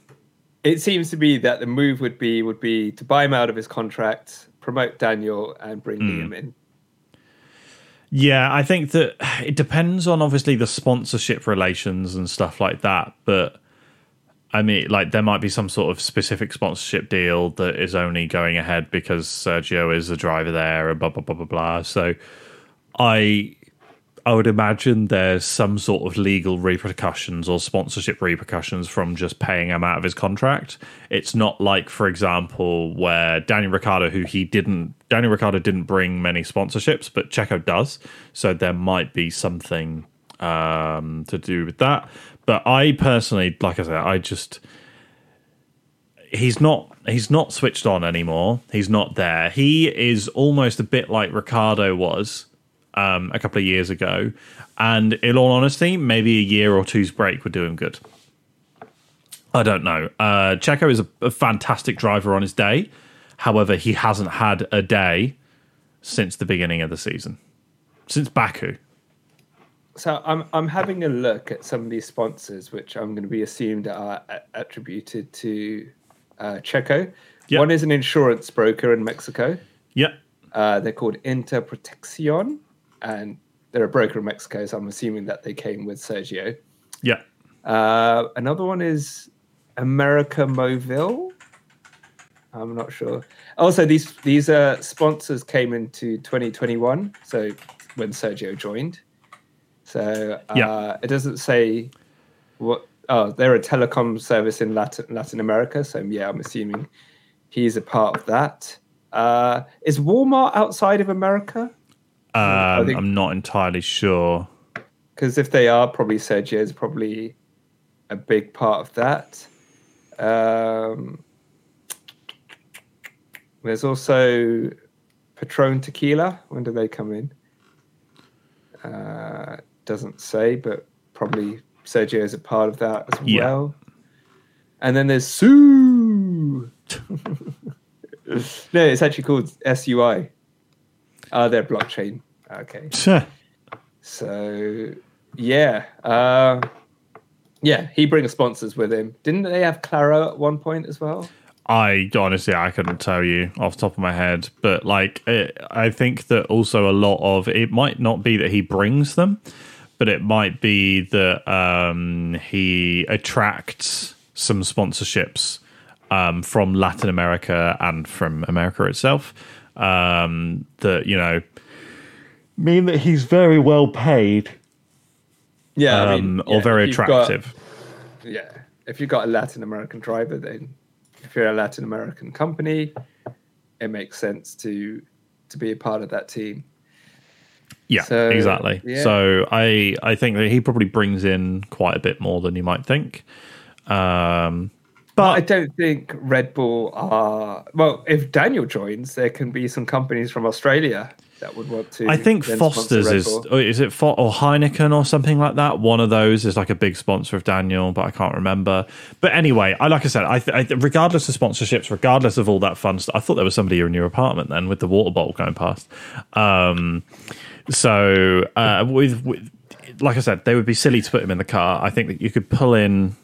[SPEAKER 1] It seems to be that the move would be would be to buy him out of his contract, promote Daniel, and bring mm. Liam in.
[SPEAKER 2] Yeah, I think that it depends on obviously the sponsorship relations and stuff like that. But I mean, like there might be some sort of specific sponsorship deal that is only going ahead because Sergio is the driver there and blah blah blah blah blah. So I I would imagine there's some sort of legal repercussions or sponsorship repercussions from just paying him out of his contract. It's not like, for example, where Daniel Ricciardo, who he didn't, Daniel Ricciardo didn't bring many sponsorships, but Checo does. So there might be something um, to do with that. But I personally, like I said, I just he's not he's not switched on anymore. He's not there. He is almost a bit like Ricciardo was um, a couple of years ago. And in all honesty, maybe a year or two's break would do him good. I don't know. Uh, Checo is a, a fantastic driver on his day. However, he hasn't had a day since the beginning of the season, since Baku.
[SPEAKER 1] So I'm I'm having a look at some of these sponsors, which I'm going to be assumed are attributed to uh, Checo. Yep. One is an insurance broker in Mexico.
[SPEAKER 2] Yep.
[SPEAKER 1] Uh, they're called Interproteccion and they're a broker in Mexico, so I'm assuming that they came with Sergio.
[SPEAKER 2] Yeah.
[SPEAKER 1] Uh, another one is America Movil. I'm not sure. Also, these these uh, sponsors came into 2021, so when Sergio joined. So uh, yeah. it doesn't say what. Oh, they're a telecom service in Latin Latin America. So yeah, I'm assuming he's a part of that. Uh, is Walmart outside of America?
[SPEAKER 2] Um, think, I'm not entirely sure.
[SPEAKER 1] Because if they are, probably Sergio is probably a big part of that. Um, there's also Patron Tequila. When do they come in? Uh, doesn't say, but probably Sergio is a part of that as yeah. well. And then there's Sue. no, it's actually called SUI. Uh, they're blockchain. Okay. Sure. so, yeah. Uh, yeah, he brings sponsors with him. Didn't they have Claro at one point as well?
[SPEAKER 2] I honestly I couldn't tell you off the top of my head, but like it, I think that also a lot of it might not be that he brings them, but it might be that um, he attracts some sponsorships um, from Latin America and from America itself. Um, that you know mean that he's very well paid.
[SPEAKER 1] Yeah, um, I mean,
[SPEAKER 2] yeah, or very attractive.
[SPEAKER 1] Got, yeah, if you've got a Latin American driver, then if you're a Latin American company, it makes sense to to be a part of that team.
[SPEAKER 2] Yeah, so, exactly. Yeah. So I I think that he probably brings in quite a bit more than you might think. Um, but I
[SPEAKER 1] don't think Red Bull are well. If Daniel joins, there can be some companies from Australia that would want to.
[SPEAKER 2] I think Foster's is is it or Heineken or something like that. One of those is like a big sponsor of Daniel, but I can't remember. But anyway, I like I said, I, th- I regardless of sponsorships, regardless of all that fun stuff, I thought there was somebody in your apartment then with the water bottle going past. Um, so uh, with, with like I said, they would be silly to put him in the car. I think that you could pull in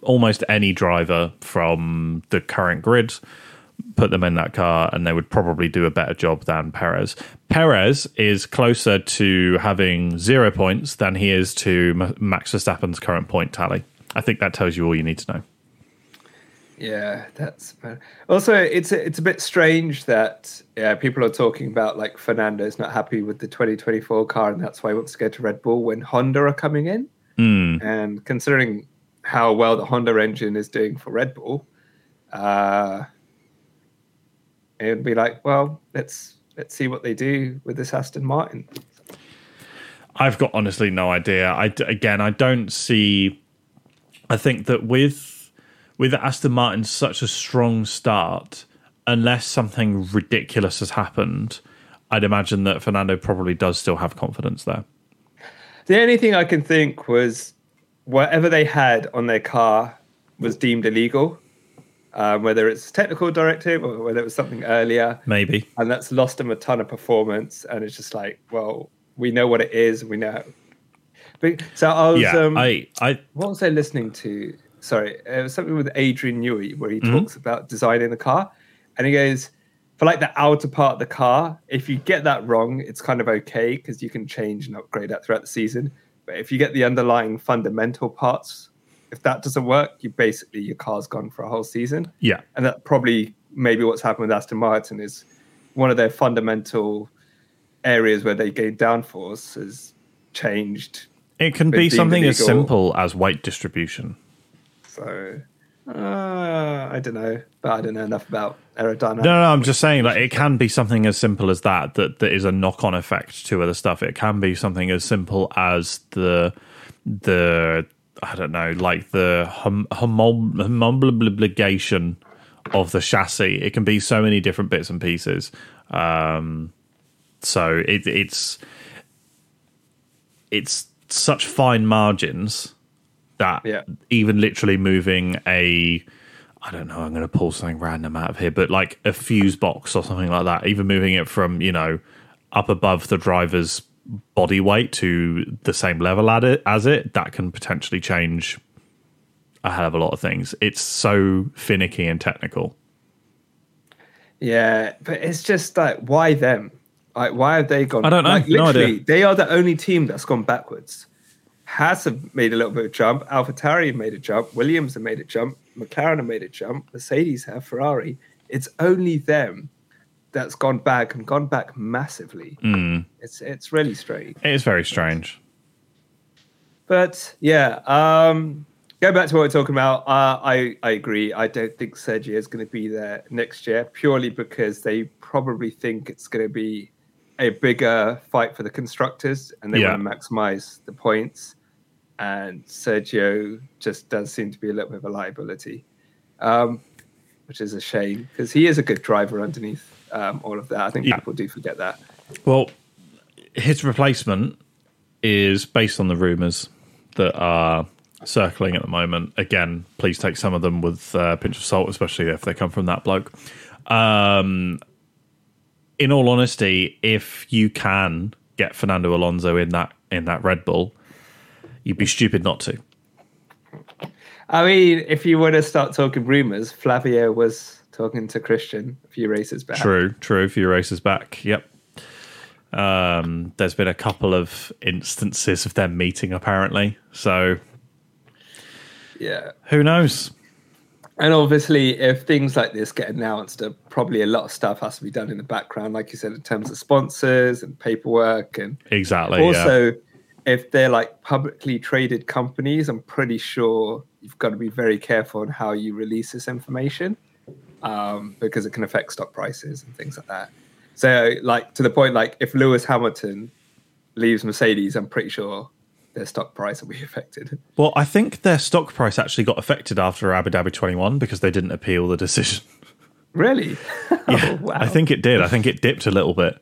[SPEAKER 2] almost any driver from the current grid, put them in that car, and they would probably do a better job than Perez. Perez is closer to having zero points than he is to Max Verstappen's current point tally. I think that tells you all you need to know.
[SPEAKER 1] Yeah, that's also it's a, it's a bit strange that yeah people are talking about like Fernando's not happy with the 2024 car and that's why he wants to go to Red Bull when Honda are coming in. And considering how well the Honda engine is doing for Red Bull, uh, it would be like, well, let's let's see what they do with this Aston Martin.
[SPEAKER 2] I've got honestly no idea. I again, I don't see. I think that with with Aston Martin such a strong start, unless something ridiculous has happened, I'd imagine that Fernando probably does still have confidence there.
[SPEAKER 1] The only thing I can think was whatever they had on their car was deemed illegal, um, whether it's technical directive or whether it was something earlier,
[SPEAKER 2] Maybe.
[SPEAKER 1] and that's lost them a ton of performance. And it's just like, well, we know what it is, we know. But so I was,
[SPEAKER 2] Yeah,
[SPEAKER 1] um,
[SPEAKER 2] I, I,
[SPEAKER 1] what was I listening to? Sorry, it was something with Adrian Newey where he
[SPEAKER 2] Mm-hmm.
[SPEAKER 1] talks about designing the car, and he goes for like the outer part of the car. If you get that wrong, it's kind of okay because you can change and upgrade that throughout the season. But if you get the underlying fundamental parts, if that doesn't work, you basically your car's gone for a whole season.
[SPEAKER 2] yeah,
[SPEAKER 1] And that probably maybe what's happened with Aston Martin is one of their fundamental areas where they gain downforce has changed.
[SPEAKER 2] it can be something as simple as weight distribution.
[SPEAKER 1] So uh, I don't know, but I don't know enough about aerodynamics.
[SPEAKER 2] No, no, I'm just saying, like, it can be something as simple as that, that, that is a knock on effect to other stuff. It can be something as simple as the, the, I don't know, like the hum, humul- homologation of the chassis. It can be so many different bits and pieces. Um, so it, it's, it's such fine margins that
[SPEAKER 1] Yeah.
[SPEAKER 2] even literally moving a I don't know, I'm going to pull something random out of here, but like a fuse box or something like that, even moving it from, you know, up above the driver's body weight to the same level at it as it, that can potentially change a hell of a lot of things. It's so finicky and technical.
[SPEAKER 1] Yeah, but it's just like why them? Like why have they gone?
[SPEAKER 2] I don't know.
[SPEAKER 1] Like,
[SPEAKER 2] No
[SPEAKER 1] literally,
[SPEAKER 2] idea.
[SPEAKER 1] they are the only team that's gone backwards. Haas have made a little bit of jump. AlphaTauri have made a jump. Williams have made a jump. McLaren have made a jump. Mercedes have. Ferrari. It's only them that's gone back and gone back massively.
[SPEAKER 2] Mm.
[SPEAKER 1] It's it's really strange.
[SPEAKER 2] It is very strange.
[SPEAKER 1] But yeah, um, go back to what we're talking about. Uh, I I agree. I don't think Sergio is going to be there next year purely because they probably think it's going to be a bigger fight for the constructors and they
[SPEAKER 2] Yeah.
[SPEAKER 1] want to maximize the points. And Sergio just does seem to be a little bit of a liability, um, which is a shame because he is a good driver underneath um, all of that. I think
[SPEAKER 2] Yeah.
[SPEAKER 1] people do forget that.
[SPEAKER 2] Well, his replacement is based on the rumors that are circling at the moment. Again, please take some of them with a pinch of salt, especially if they come from that bloke. Um, in all honesty, if you can get Fernando Alonso in that in that Red Bull, you'd be stupid not to.
[SPEAKER 1] I mean, if you want to start talking rumors, Flavio was talking to Christian a few races back.
[SPEAKER 2] True, true. A few races back, yep. Um, there's been a couple of instances of them meeting, apparently. So
[SPEAKER 1] Yeah.
[SPEAKER 2] who knows?
[SPEAKER 1] And obviously, if things like this get announced, uh, probably a lot of stuff has to be done in the background, like you said, in terms of sponsors and paperwork. And
[SPEAKER 2] Exactly. yeah.
[SPEAKER 1] also, if they're like publicly traded companies, I'm pretty sure you've got to be very careful on how you release this information um, because it can affect stock prices and things like that. So, like, to the point, like, if Lewis Hamilton leaves Mercedes, I'm pretty sure their stock price will be affected.
[SPEAKER 2] Well, I think their stock price actually got affected after Abu Dhabi 21 because they didn't appeal the decision.
[SPEAKER 1] Really?
[SPEAKER 2] Yeah,
[SPEAKER 1] oh, wow.
[SPEAKER 2] I think it did. I think it dipped a little bit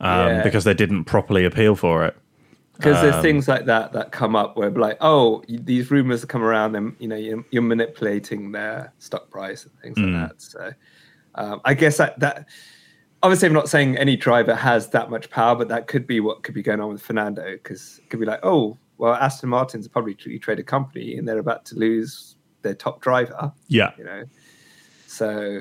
[SPEAKER 2] um,
[SPEAKER 1] Yeah.
[SPEAKER 2] because they didn't properly appeal for it.
[SPEAKER 1] Because
[SPEAKER 2] Um,
[SPEAKER 1] there's things like that that come up where like, oh, these rumors come around, and you know you're, you're manipulating their stock price and things
[SPEAKER 2] Mm.
[SPEAKER 1] like that. So um, I guess that that obviously I'm not saying any driver has that much power, but that could be what could be going on with Fernando because it could be like, oh, well, Aston Martin's a publicly traded company and they're about to lose their top driver,
[SPEAKER 2] Yeah.
[SPEAKER 1] you know. So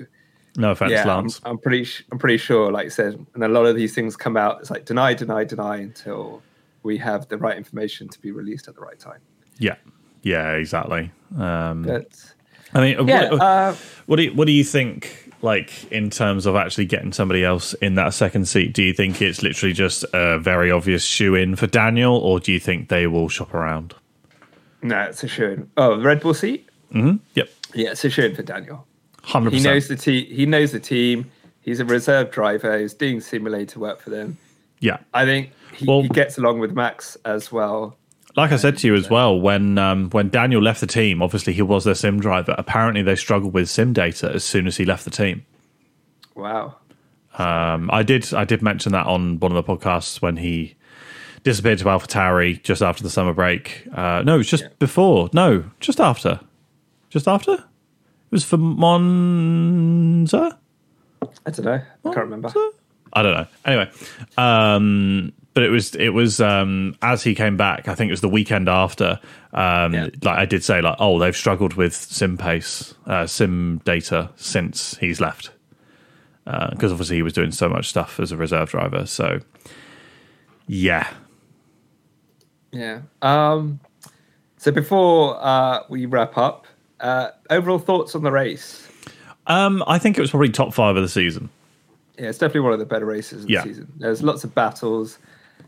[SPEAKER 2] No offense,
[SPEAKER 1] yeah, I'm,
[SPEAKER 2] Lance.
[SPEAKER 1] I'm pretty sh- I'm pretty sure, like I said, and a lot of these things come out. It's like deny, deny, deny until we have the right information to be released at the right time.
[SPEAKER 2] Yeah. Yeah, exactly. Um,
[SPEAKER 1] But
[SPEAKER 2] I mean,
[SPEAKER 1] yeah,
[SPEAKER 2] what,
[SPEAKER 1] uh,
[SPEAKER 2] what do you, what do you think? Like in terms of actually getting somebody else in that second seat, do you think it's literally just a very obvious shoe in for Daniel, or do you think they will shop around?
[SPEAKER 1] no, it's a shoe. In. Oh, the Red Bull seat.
[SPEAKER 2] Mm-hmm. Yep,
[SPEAKER 1] Yeah, it's a shoe in for Daniel.
[SPEAKER 2] hundred
[SPEAKER 1] He knows the team. He knows the team. He's a reserve driver. He's doing simulator work for them.
[SPEAKER 2] Yeah,
[SPEAKER 1] I think he,
[SPEAKER 2] Well-
[SPEAKER 1] he gets along with Max as well.
[SPEAKER 2] like I said to you as well, when um, when Daniel left the team, obviously he was their sim driver. Apparently, they struggled with sim data as soon as he left the team.
[SPEAKER 1] Wow.
[SPEAKER 2] Um, I did I did mention that on one of the podcasts when he disappeared to AlphaTauri just after the summer break. Uh, no, it was just
[SPEAKER 1] Yeah.
[SPEAKER 2] before. No, just after. Just after. It was for Monza.
[SPEAKER 1] I don't know. I can't remember.
[SPEAKER 2] I don't know. Anyway, um, but it was it was um, as he came back. I think it was the weekend after. Um,
[SPEAKER 1] Yeah.
[SPEAKER 2] Like I did say, like oh, they've struggled with sim pace, uh, sim data since he's left because obviously he was doing so much stuff as a reserve driver. So yeah,
[SPEAKER 1] Yeah. Um, so before uh, we wrap up, uh, overall thoughts on the race?
[SPEAKER 2] um, I think it was probably top five of the season.
[SPEAKER 1] Yeah, it's definitely one of the better races of
[SPEAKER 2] Yeah.
[SPEAKER 1] the season. There's lots of battles,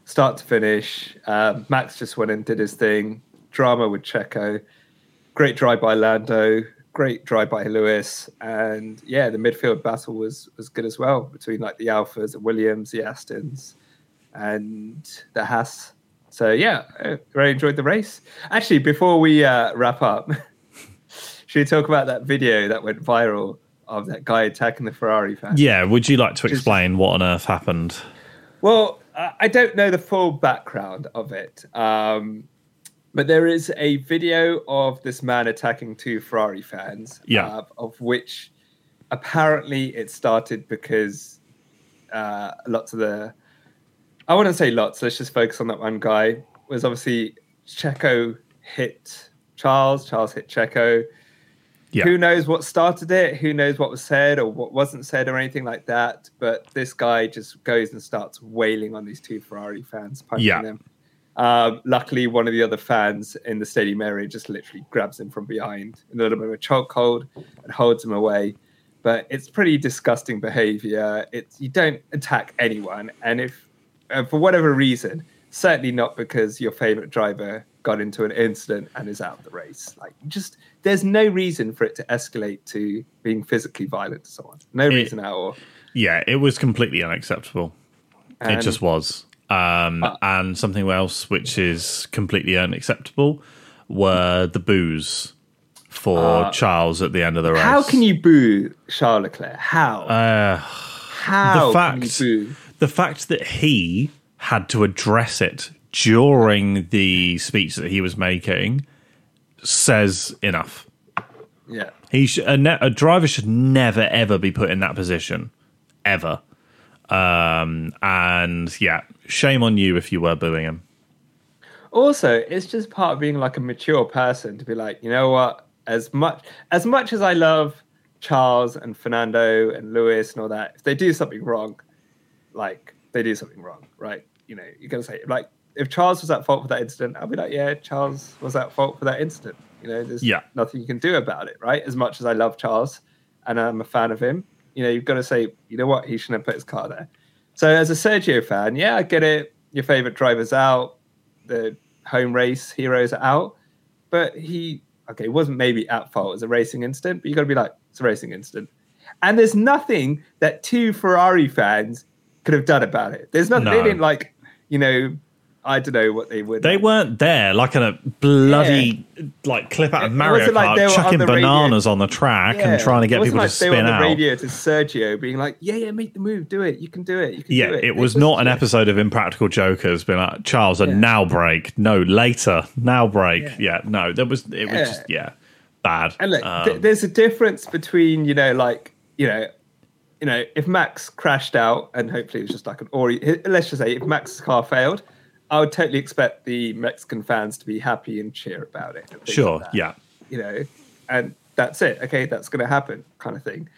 [SPEAKER 1] start to finish. Um, Max just went and did his thing. Drama with Checo. Great drive by Lando. Great drive by Lewis. And yeah, the midfield battle was was good as well between like the Alphas, the Williams, the Astons, and the Haas. So yeah, I really enjoyed the race. Actually, before we uh, wrap up, should we talk about that video that went viral of that guy attacking the Ferrari fan?
[SPEAKER 2] Yeah, would you like to explain what on earth happened?
[SPEAKER 1] Well, I I don't know the full background of it, um, but there is a video of this man attacking two Ferrari fans.
[SPEAKER 2] Yeah.
[SPEAKER 1] uh, of which apparently it started because uh, lots of the, I wouldn't say lots. Let's just focus on that one guy. Was obviously Checo hit Charles. Charles hit Checo.
[SPEAKER 2] Yeah.
[SPEAKER 1] Who knows what started it? Who knows what was said or what wasn't said or anything like that? But this guy just goes and starts wailing on these two Ferrari fans, punching
[SPEAKER 2] Yeah.
[SPEAKER 1] them. Um, luckily, one of the other fans in the stadium area just literally grabs him from behind in a little bit of a chokehold and holds him away. But it's pretty disgusting behavior. It's you don't attack anyone, and if uh, for whatever reason, certainly not because your favorite driver got into an incident and is out of the race. Like just there's no reason for it to escalate to being physically violent to someone. No reason at all.
[SPEAKER 2] Yeah, it was completely unacceptable. it just was. Um,
[SPEAKER 1] Uh,
[SPEAKER 2] and something else which is completely unacceptable were the boos for
[SPEAKER 1] Uh,
[SPEAKER 2] Charles at the end of the race.
[SPEAKER 1] How can you boo Charles Leclerc? How?
[SPEAKER 2] Uh,
[SPEAKER 1] How
[SPEAKER 2] the
[SPEAKER 1] can
[SPEAKER 2] fact-
[SPEAKER 1] you boo?
[SPEAKER 2] the fact that he had to address it during the speech that he was making says enough.
[SPEAKER 1] Yeah.
[SPEAKER 2] He sh- a, ne- a driver should never ever be put in that position, ever. Um, and yeah, shame on you if you were booing him.
[SPEAKER 1] also it's just part of being like a mature person to be like you know what as much as much as i love charles and fernando and lewis and all that if they do something wrong like they do something wrong right you know you're gonna say like if charles was at fault for that incident i'll be like yeah charles was at fault for that incident. You know there's
[SPEAKER 2] Yeah.
[SPEAKER 1] nothing you can do about it right? As much as i love charles and i'm a fan of him you know you've got to say you know what? He shouldn't have put his car there. So as a sergio fan yeah i get it. Your favorite driver's out. The home race heroes are out, but he okay wasn't maybe at fault. As a racing incident, but you got to be like it's a racing incident, and there's nothing that two Ferrari fans could have done about it. There's nothing they didn't like, you know, I don't know what they would.
[SPEAKER 2] They weren't there like in a bloody like clip out of Mario
[SPEAKER 1] wasn't like
[SPEAKER 2] Kart,
[SPEAKER 1] on
[SPEAKER 2] chucking
[SPEAKER 1] radio.
[SPEAKER 2] bananas on the track
[SPEAKER 1] Yeah.
[SPEAKER 2] and trying to get people
[SPEAKER 1] like
[SPEAKER 2] to
[SPEAKER 1] they were
[SPEAKER 2] spin
[SPEAKER 1] on the
[SPEAKER 2] out.
[SPEAKER 1] radio to Sergio, being like, "Yeah, yeah, make the move, do it. You can do it. You can
[SPEAKER 2] Yeah,
[SPEAKER 1] do it."
[SPEAKER 2] it was not an episode of Impractical Jokers being like, Charles, a
[SPEAKER 1] Yeah.
[SPEAKER 2] now break. No, later. Now break. Yeah, no, there was, it was
[SPEAKER 1] Yeah.
[SPEAKER 2] just, yeah, bad.
[SPEAKER 1] And look,
[SPEAKER 2] Um,
[SPEAKER 1] th- there's a difference between you know, like you know, you know, if Max crashed out and hopefully it was just like an or let's just say if Max's car failed, I would totally expect the Mexican fans to be happy and cheer about it.
[SPEAKER 2] sure,
[SPEAKER 1] like
[SPEAKER 2] yeah.
[SPEAKER 1] you know, and that's it. Okay, that's going to happen, kind of thing.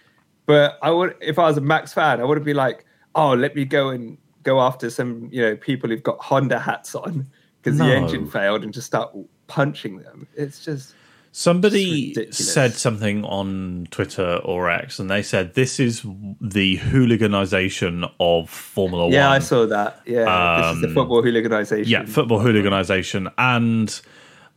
[SPEAKER 1] But I would, if I was a Max fan, I wouldn't be like, oh, let me go and go after some, you know, people who've got Honda hats on because
[SPEAKER 2] No.
[SPEAKER 1] the engine failed and just start punching them. It's just.
[SPEAKER 2] Somebody said something on Twitter or X, and they said this is the hooliganization of Formula
[SPEAKER 1] Yeah,
[SPEAKER 2] One.
[SPEAKER 1] Yeah, I saw that. Yeah, this is the
[SPEAKER 2] Um,
[SPEAKER 1] football hooliganization.
[SPEAKER 2] yeah, football hooliganization. And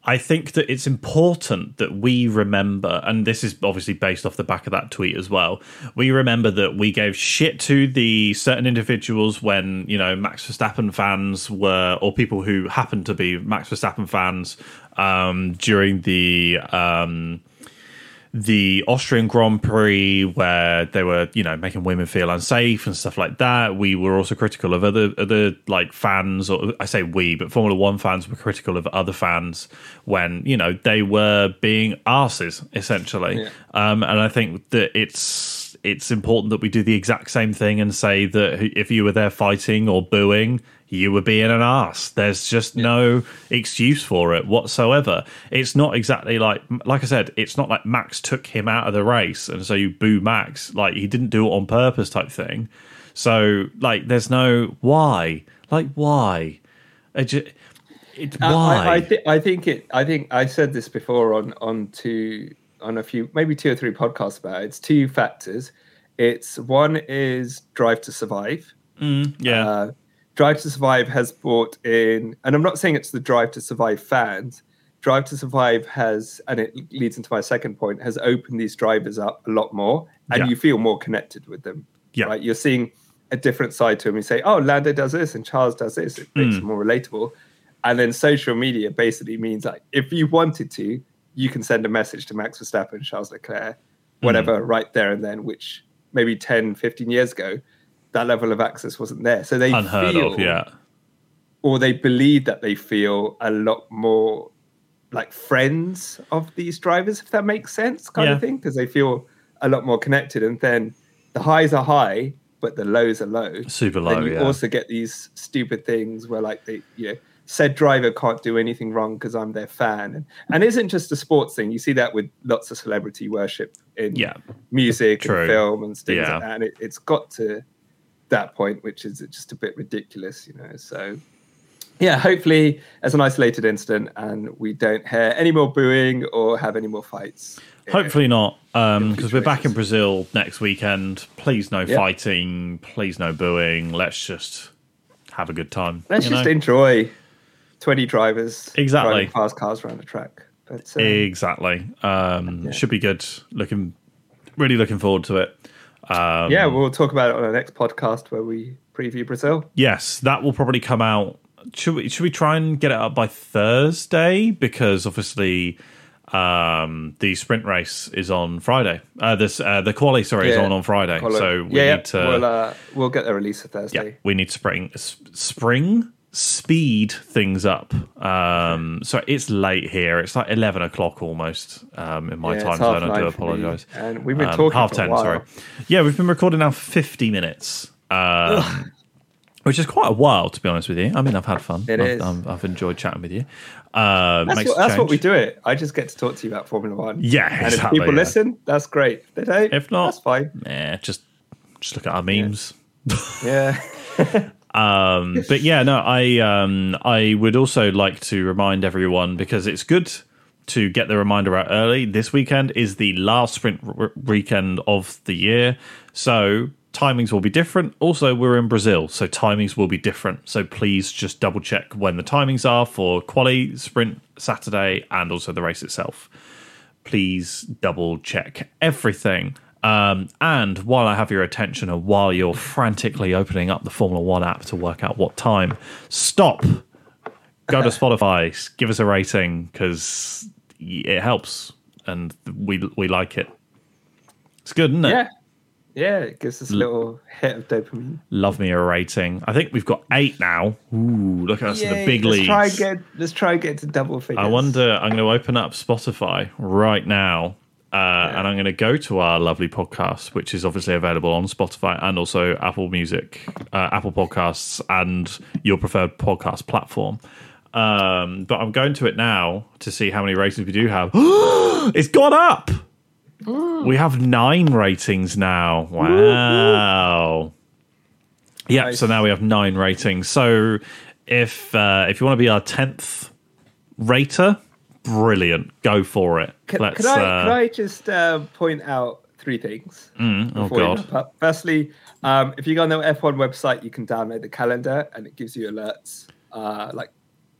[SPEAKER 2] I think that it's important that we remember, and this is obviously based off the back of that tweet as well. We remember that we gave shit to the certain individuals when, you know, Max Verstappen fans were, or people who happened to be Max Verstappen fans um, during the. Um, the Austrian Grand Prix where they were, you know, making women feel unsafe and stuff like that. We were also critical of other other like fans, or I say we, but Formula One fans were critical of other fans when you know they were being asses essentially.
[SPEAKER 1] Yeah.
[SPEAKER 2] Um, and I think that it's it's important that we do the exact same thing and say that if you were there fighting or booing, you were being an ass. There's just no excuse for it whatsoever. It's not exactly like, like I said, it's not like Max took him out of the race and so you boo Max. Like he didn't do it on purpose type thing. So like, there's no why. Like why? It ju- it,
[SPEAKER 1] I-
[SPEAKER 2] why?
[SPEAKER 1] I, I, thi- I think it. I think I said this before on on two on a few maybe two or three podcasts about it. It's two factors. It's one is Drive to Survive.
[SPEAKER 2] yeah.
[SPEAKER 1] Uh, Drive to Survive has brought in, and I'm not saying it's the Drive to Survive fans. Drive to Survive has, and it leads into my second point, has opened these drivers up a lot more, and
[SPEAKER 2] Yeah.
[SPEAKER 1] you feel more connected with them.
[SPEAKER 2] Yeah.
[SPEAKER 1] Right? You're seeing a different side to them. You say, "Oh, Lando does this, and Charles does this." It makes it more relatable. And then social media basically means like, if you wanted to, you can send a message to Max Verstappen, Charles Leclerc,
[SPEAKER 2] Hmm.
[SPEAKER 1] whatever, right there and then. Which maybe 10, 15 years ago, that level of access wasn't there. So they
[SPEAKER 2] Unheard
[SPEAKER 1] feel,
[SPEAKER 2] of, yeah.
[SPEAKER 1] or they believe that they feel a lot more like friends of these drivers, if that makes sense, kind
[SPEAKER 2] Yeah.
[SPEAKER 1] of thing, because they feel a lot more connected. And then the highs are high, but the lows are low.
[SPEAKER 2] Super low,
[SPEAKER 1] Then you
[SPEAKER 2] yeah.
[SPEAKER 1] also get these stupid things where, like, they, you know, said driver can't do anything wrong because I'm their fan, and and it isn't just a sports thing. You see that with lots of celebrity worship in
[SPEAKER 2] Yeah.
[SPEAKER 1] music
[SPEAKER 2] True.
[SPEAKER 1] and film and things
[SPEAKER 2] Yeah.
[SPEAKER 1] like that. And it, it's got to that point, which is just a bit ridiculous, you know. So, yeah, hopefully, as an isolated incident, and we don't hear any more booing or have any more fights.
[SPEAKER 2] Hopefully not, because
[SPEAKER 1] future
[SPEAKER 2] we're back in. Brazil next weekend. Please no
[SPEAKER 1] Yeah.
[SPEAKER 2] fighting. Please no booing. Let's just have a good time.
[SPEAKER 1] Let's just
[SPEAKER 2] know?
[SPEAKER 1] enjoy twenty drivers
[SPEAKER 2] Exactly.
[SPEAKER 1] driving fast cars around the track. But um,
[SPEAKER 2] exactly. Um, Should be good. Looking, really looking forward to it. Um,
[SPEAKER 1] yeah, we'll talk about it on our next podcast where we preview Brazil.
[SPEAKER 2] Yes, that will probably come out. Should we should we try and get it up by Thursday? Because obviously, um, the sprint race is on Friday. Uh, this uh, the quali sorry is on on Friday.
[SPEAKER 1] Follow-
[SPEAKER 2] So we
[SPEAKER 1] yeah,
[SPEAKER 2] need to
[SPEAKER 1] we'll, uh, we'll get the release of Thursday.
[SPEAKER 2] yeah we need spring spring speed things up. Um, so it's late here. It's like eleven o'clock almost um, in my
[SPEAKER 1] Yeah,
[SPEAKER 2] time zone. I do
[SPEAKER 1] nine for me,
[SPEAKER 2] apologise.
[SPEAKER 1] and we've been
[SPEAKER 2] Um,
[SPEAKER 1] talking
[SPEAKER 2] half ten. Sorry. Yeah, we've been recording now for fifty minutes. Um, which is quite a while, to be honest with you. I mean, I've had fun.
[SPEAKER 1] It
[SPEAKER 2] I've,
[SPEAKER 1] is.
[SPEAKER 2] I've, I've enjoyed chatting with you. Uh,
[SPEAKER 1] That's, what, that's what we do it. I just get to talk to you about Formula One.
[SPEAKER 2] Yeah,
[SPEAKER 1] and
[SPEAKER 2] exactly,
[SPEAKER 1] if people
[SPEAKER 2] yeah.
[SPEAKER 1] listen, that's great. If they don't,
[SPEAKER 2] If not-
[SPEAKER 1] that's fine.
[SPEAKER 2] Nah, just just look at our memes.
[SPEAKER 1] Yeah,
[SPEAKER 2] Um, but yeah, no, I um, I would also like to remind everyone because it's good to get the reminder out early. This weekend is the last sprint r- weekend of the year, so timings will be different. Also, we're in Brazil, so timings will be different. So please just double check when the timings are for quali, sprint, Saturday, and also the race itself. Please double check everything. Um, and while I have your attention and while you're frantically opening up the Formula One app to work out what time, stop go to Spotify, give us a rating because it helps and we we like it. It's good, isn't it?
[SPEAKER 1] Yeah. Yeah, it gives us a little hit of dopamine.
[SPEAKER 2] Love me a rating. I think we've got eight now. Ooh, look at us in the
[SPEAKER 1] Yay,
[SPEAKER 2] big
[SPEAKER 1] let's
[SPEAKER 2] leagues.
[SPEAKER 1] Try and get, let's try and get to double figures.
[SPEAKER 2] I wonder. I'm going to open up Spotify right now, uh, and I'm going to go to our lovely podcast, which is obviously available on Spotify and also Apple Music, uh, Apple Podcasts, and your preferred podcast platform. Um, but I'm going to it now to see how many ratings we do have. it's gone up. We have nine ratings now. Wow. Yep.
[SPEAKER 1] Nice.
[SPEAKER 2] So now we have nine ratings. So if uh, if you want to be our tenth rater, brilliant. Go for it.
[SPEAKER 1] Can, I,
[SPEAKER 2] uh,
[SPEAKER 1] can I just uh, point out three things?
[SPEAKER 2] oh
[SPEAKER 1] before we
[SPEAKER 2] God.
[SPEAKER 1] Firstly, um, if you go on the F1 website, you can download the calendar and it gives you alerts. Uh, like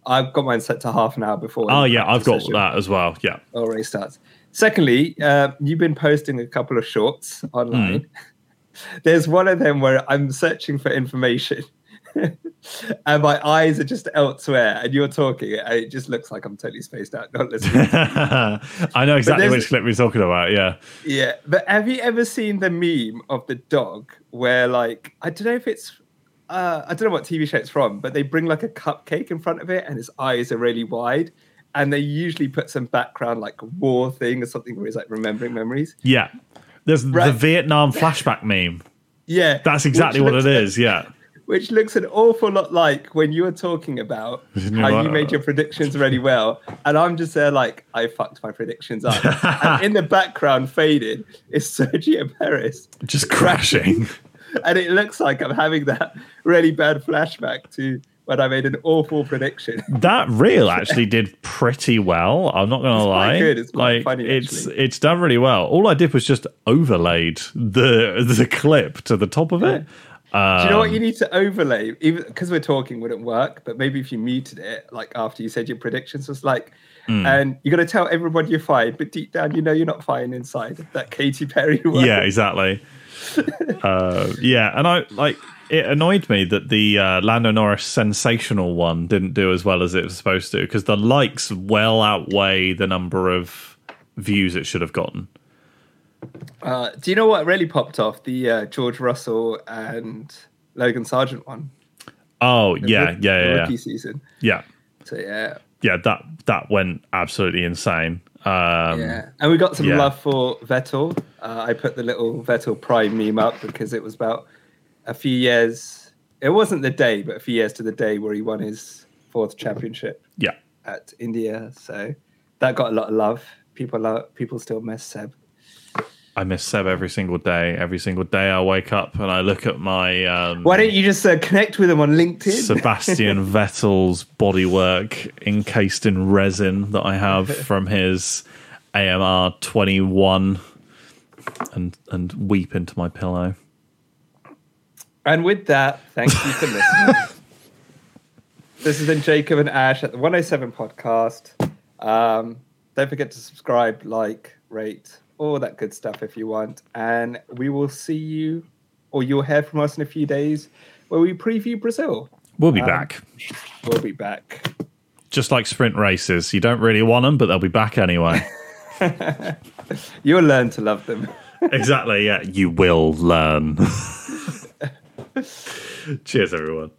[SPEAKER 1] I've got mine set to half an hour before.
[SPEAKER 2] Oh yeah, I've got
[SPEAKER 1] session
[SPEAKER 2] that as well. Yeah.
[SPEAKER 1] Or race starts. Secondly, uh, you've been posting a couple of shorts online.
[SPEAKER 2] Hmm.
[SPEAKER 1] There's one of them where I'm searching for information. and my eyes are just elsewhere, and you're talking, and it just looks like I'm totally spaced out, not listening.
[SPEAKER 2] I know exactly which clip we're talking about. Yeah.
[SPEAKER 1] Yeah, but have you ever seen the meme of the dog where, like, I don't know if it's, uh, I don't know what TV show it's from, but they bring like a cupcake in front of it and his eyes are really wide. And they usually put some background, like war thing or something where he's like remembering memories.
[SPEAKER 2] Yeah. There's the Vietnam flashback meme.
[SPEAKER 1] Yeah.
[SPEAKER 2] That's exactly what it is Yeah.
[SPEAKER 1] Which looks an awful lot like when you were talking about how you made your predictions really well. And I'm just there like, I fucked my predictions up. and in the background, faded, is Sergio Perez.
[SPEAKER 2] Just crashing.
[SPEAKER 1] and it looks like I'm having that really bad flashback to when I made an awful prediction.
[SPEAKER 2] that reel actually did pretty well. I'm not gonna
[SPEAKER 1] It's quite
[SPEAKER 2] lie.
[SPEAKER 1] good. It's quite
[SPEAKER 2] like
[SPEAKER 1] funny,
[SPEAKER 2] it's
[SPEAKER 1] actually.
[SPEAKER 2] it's done really well. All I did was just overlaid the the clip to the top of it.
[SPEAKER 1] Do you know what
[SPEAKER 2] Um,
[SPEAKER 1] you need to overlay? Even because we're talking wouldn't work, but maybe if you muted it, like after you said your predictions, was like,
[SPEAKER 2] Hmm.
[SPEAKER 1] and you're gonna tell everybody you're fine, but deep down you know you're not fine inside. That Katy Perry. Word.
[SPEAKER 2] yeah, exactly. uh, yeah, and I like it annoyed me that the uh, Lando Norris sensational one didn't do as well as it was supposed to because the likes well outweigh the number of views it should have gotten.
[SPEAKER 1] Uh, do you know what really popped off? The uh, George Russell and Logan Sargent one.
[SPEAKER 2] Oh
[SPEAKER 1] The
[SPEAKER 2] yeah,
[SPEAKER 1] rook-
[SPEAKER 2] yeah, yeah, yeah,
[SPEAKER 1] Rookie season.
[SPEAKER 2] yeah,
[SPEAKER 1] So yeah,
[SPEAKER 2] yeah. That that went absolutely insane. Um,
[SPEAKER 1] Yeah, and we got some
[SPEAKER 2] yeah.
[SPEAKER 1] love for Vettel. Uh, I put the little Vettel Prime meme up because it was about a few years. It wasn't the day, but a few years to the day where he won his fourth championship
[SPEAKER 2] yeah.
[SPEAKER 1] at India. So that got a lot of love. People love. People still miss Seb.
[SPEAKER 2] I miss Seb every single day. Every single day I wake up and I look at my um,
[SPEAKER 1] Why don't you just uh, connect with him on LinkedIn?
[SPEAKER 2] Sebastian Vettel's bodywork encased in resin that I have from his AMR 21 and and weep into my pillow.
[SPEAKER 1] And with that, thank you for listening. this has been Jacob and Ash at the 107 podcast. Um, don't forget to subscribe, like, rate, all that good stuff if you want. And we will see you, or you'll hear from us in a few days where we preview Brazil.
[SPEAKER 2] We'll be
[SPEAKER 1] Um,
[SPEAKER 2] back.
[SPEAKER 1] We'll be back.
[SPEAKER 2] Just like sprint races. You don't really want them, but they'll be back anyway.
[SPEAKER 1] You'll learn to love them.
[SPEAKER 2] exactly, yeah. You will learn. Cheers, everyone.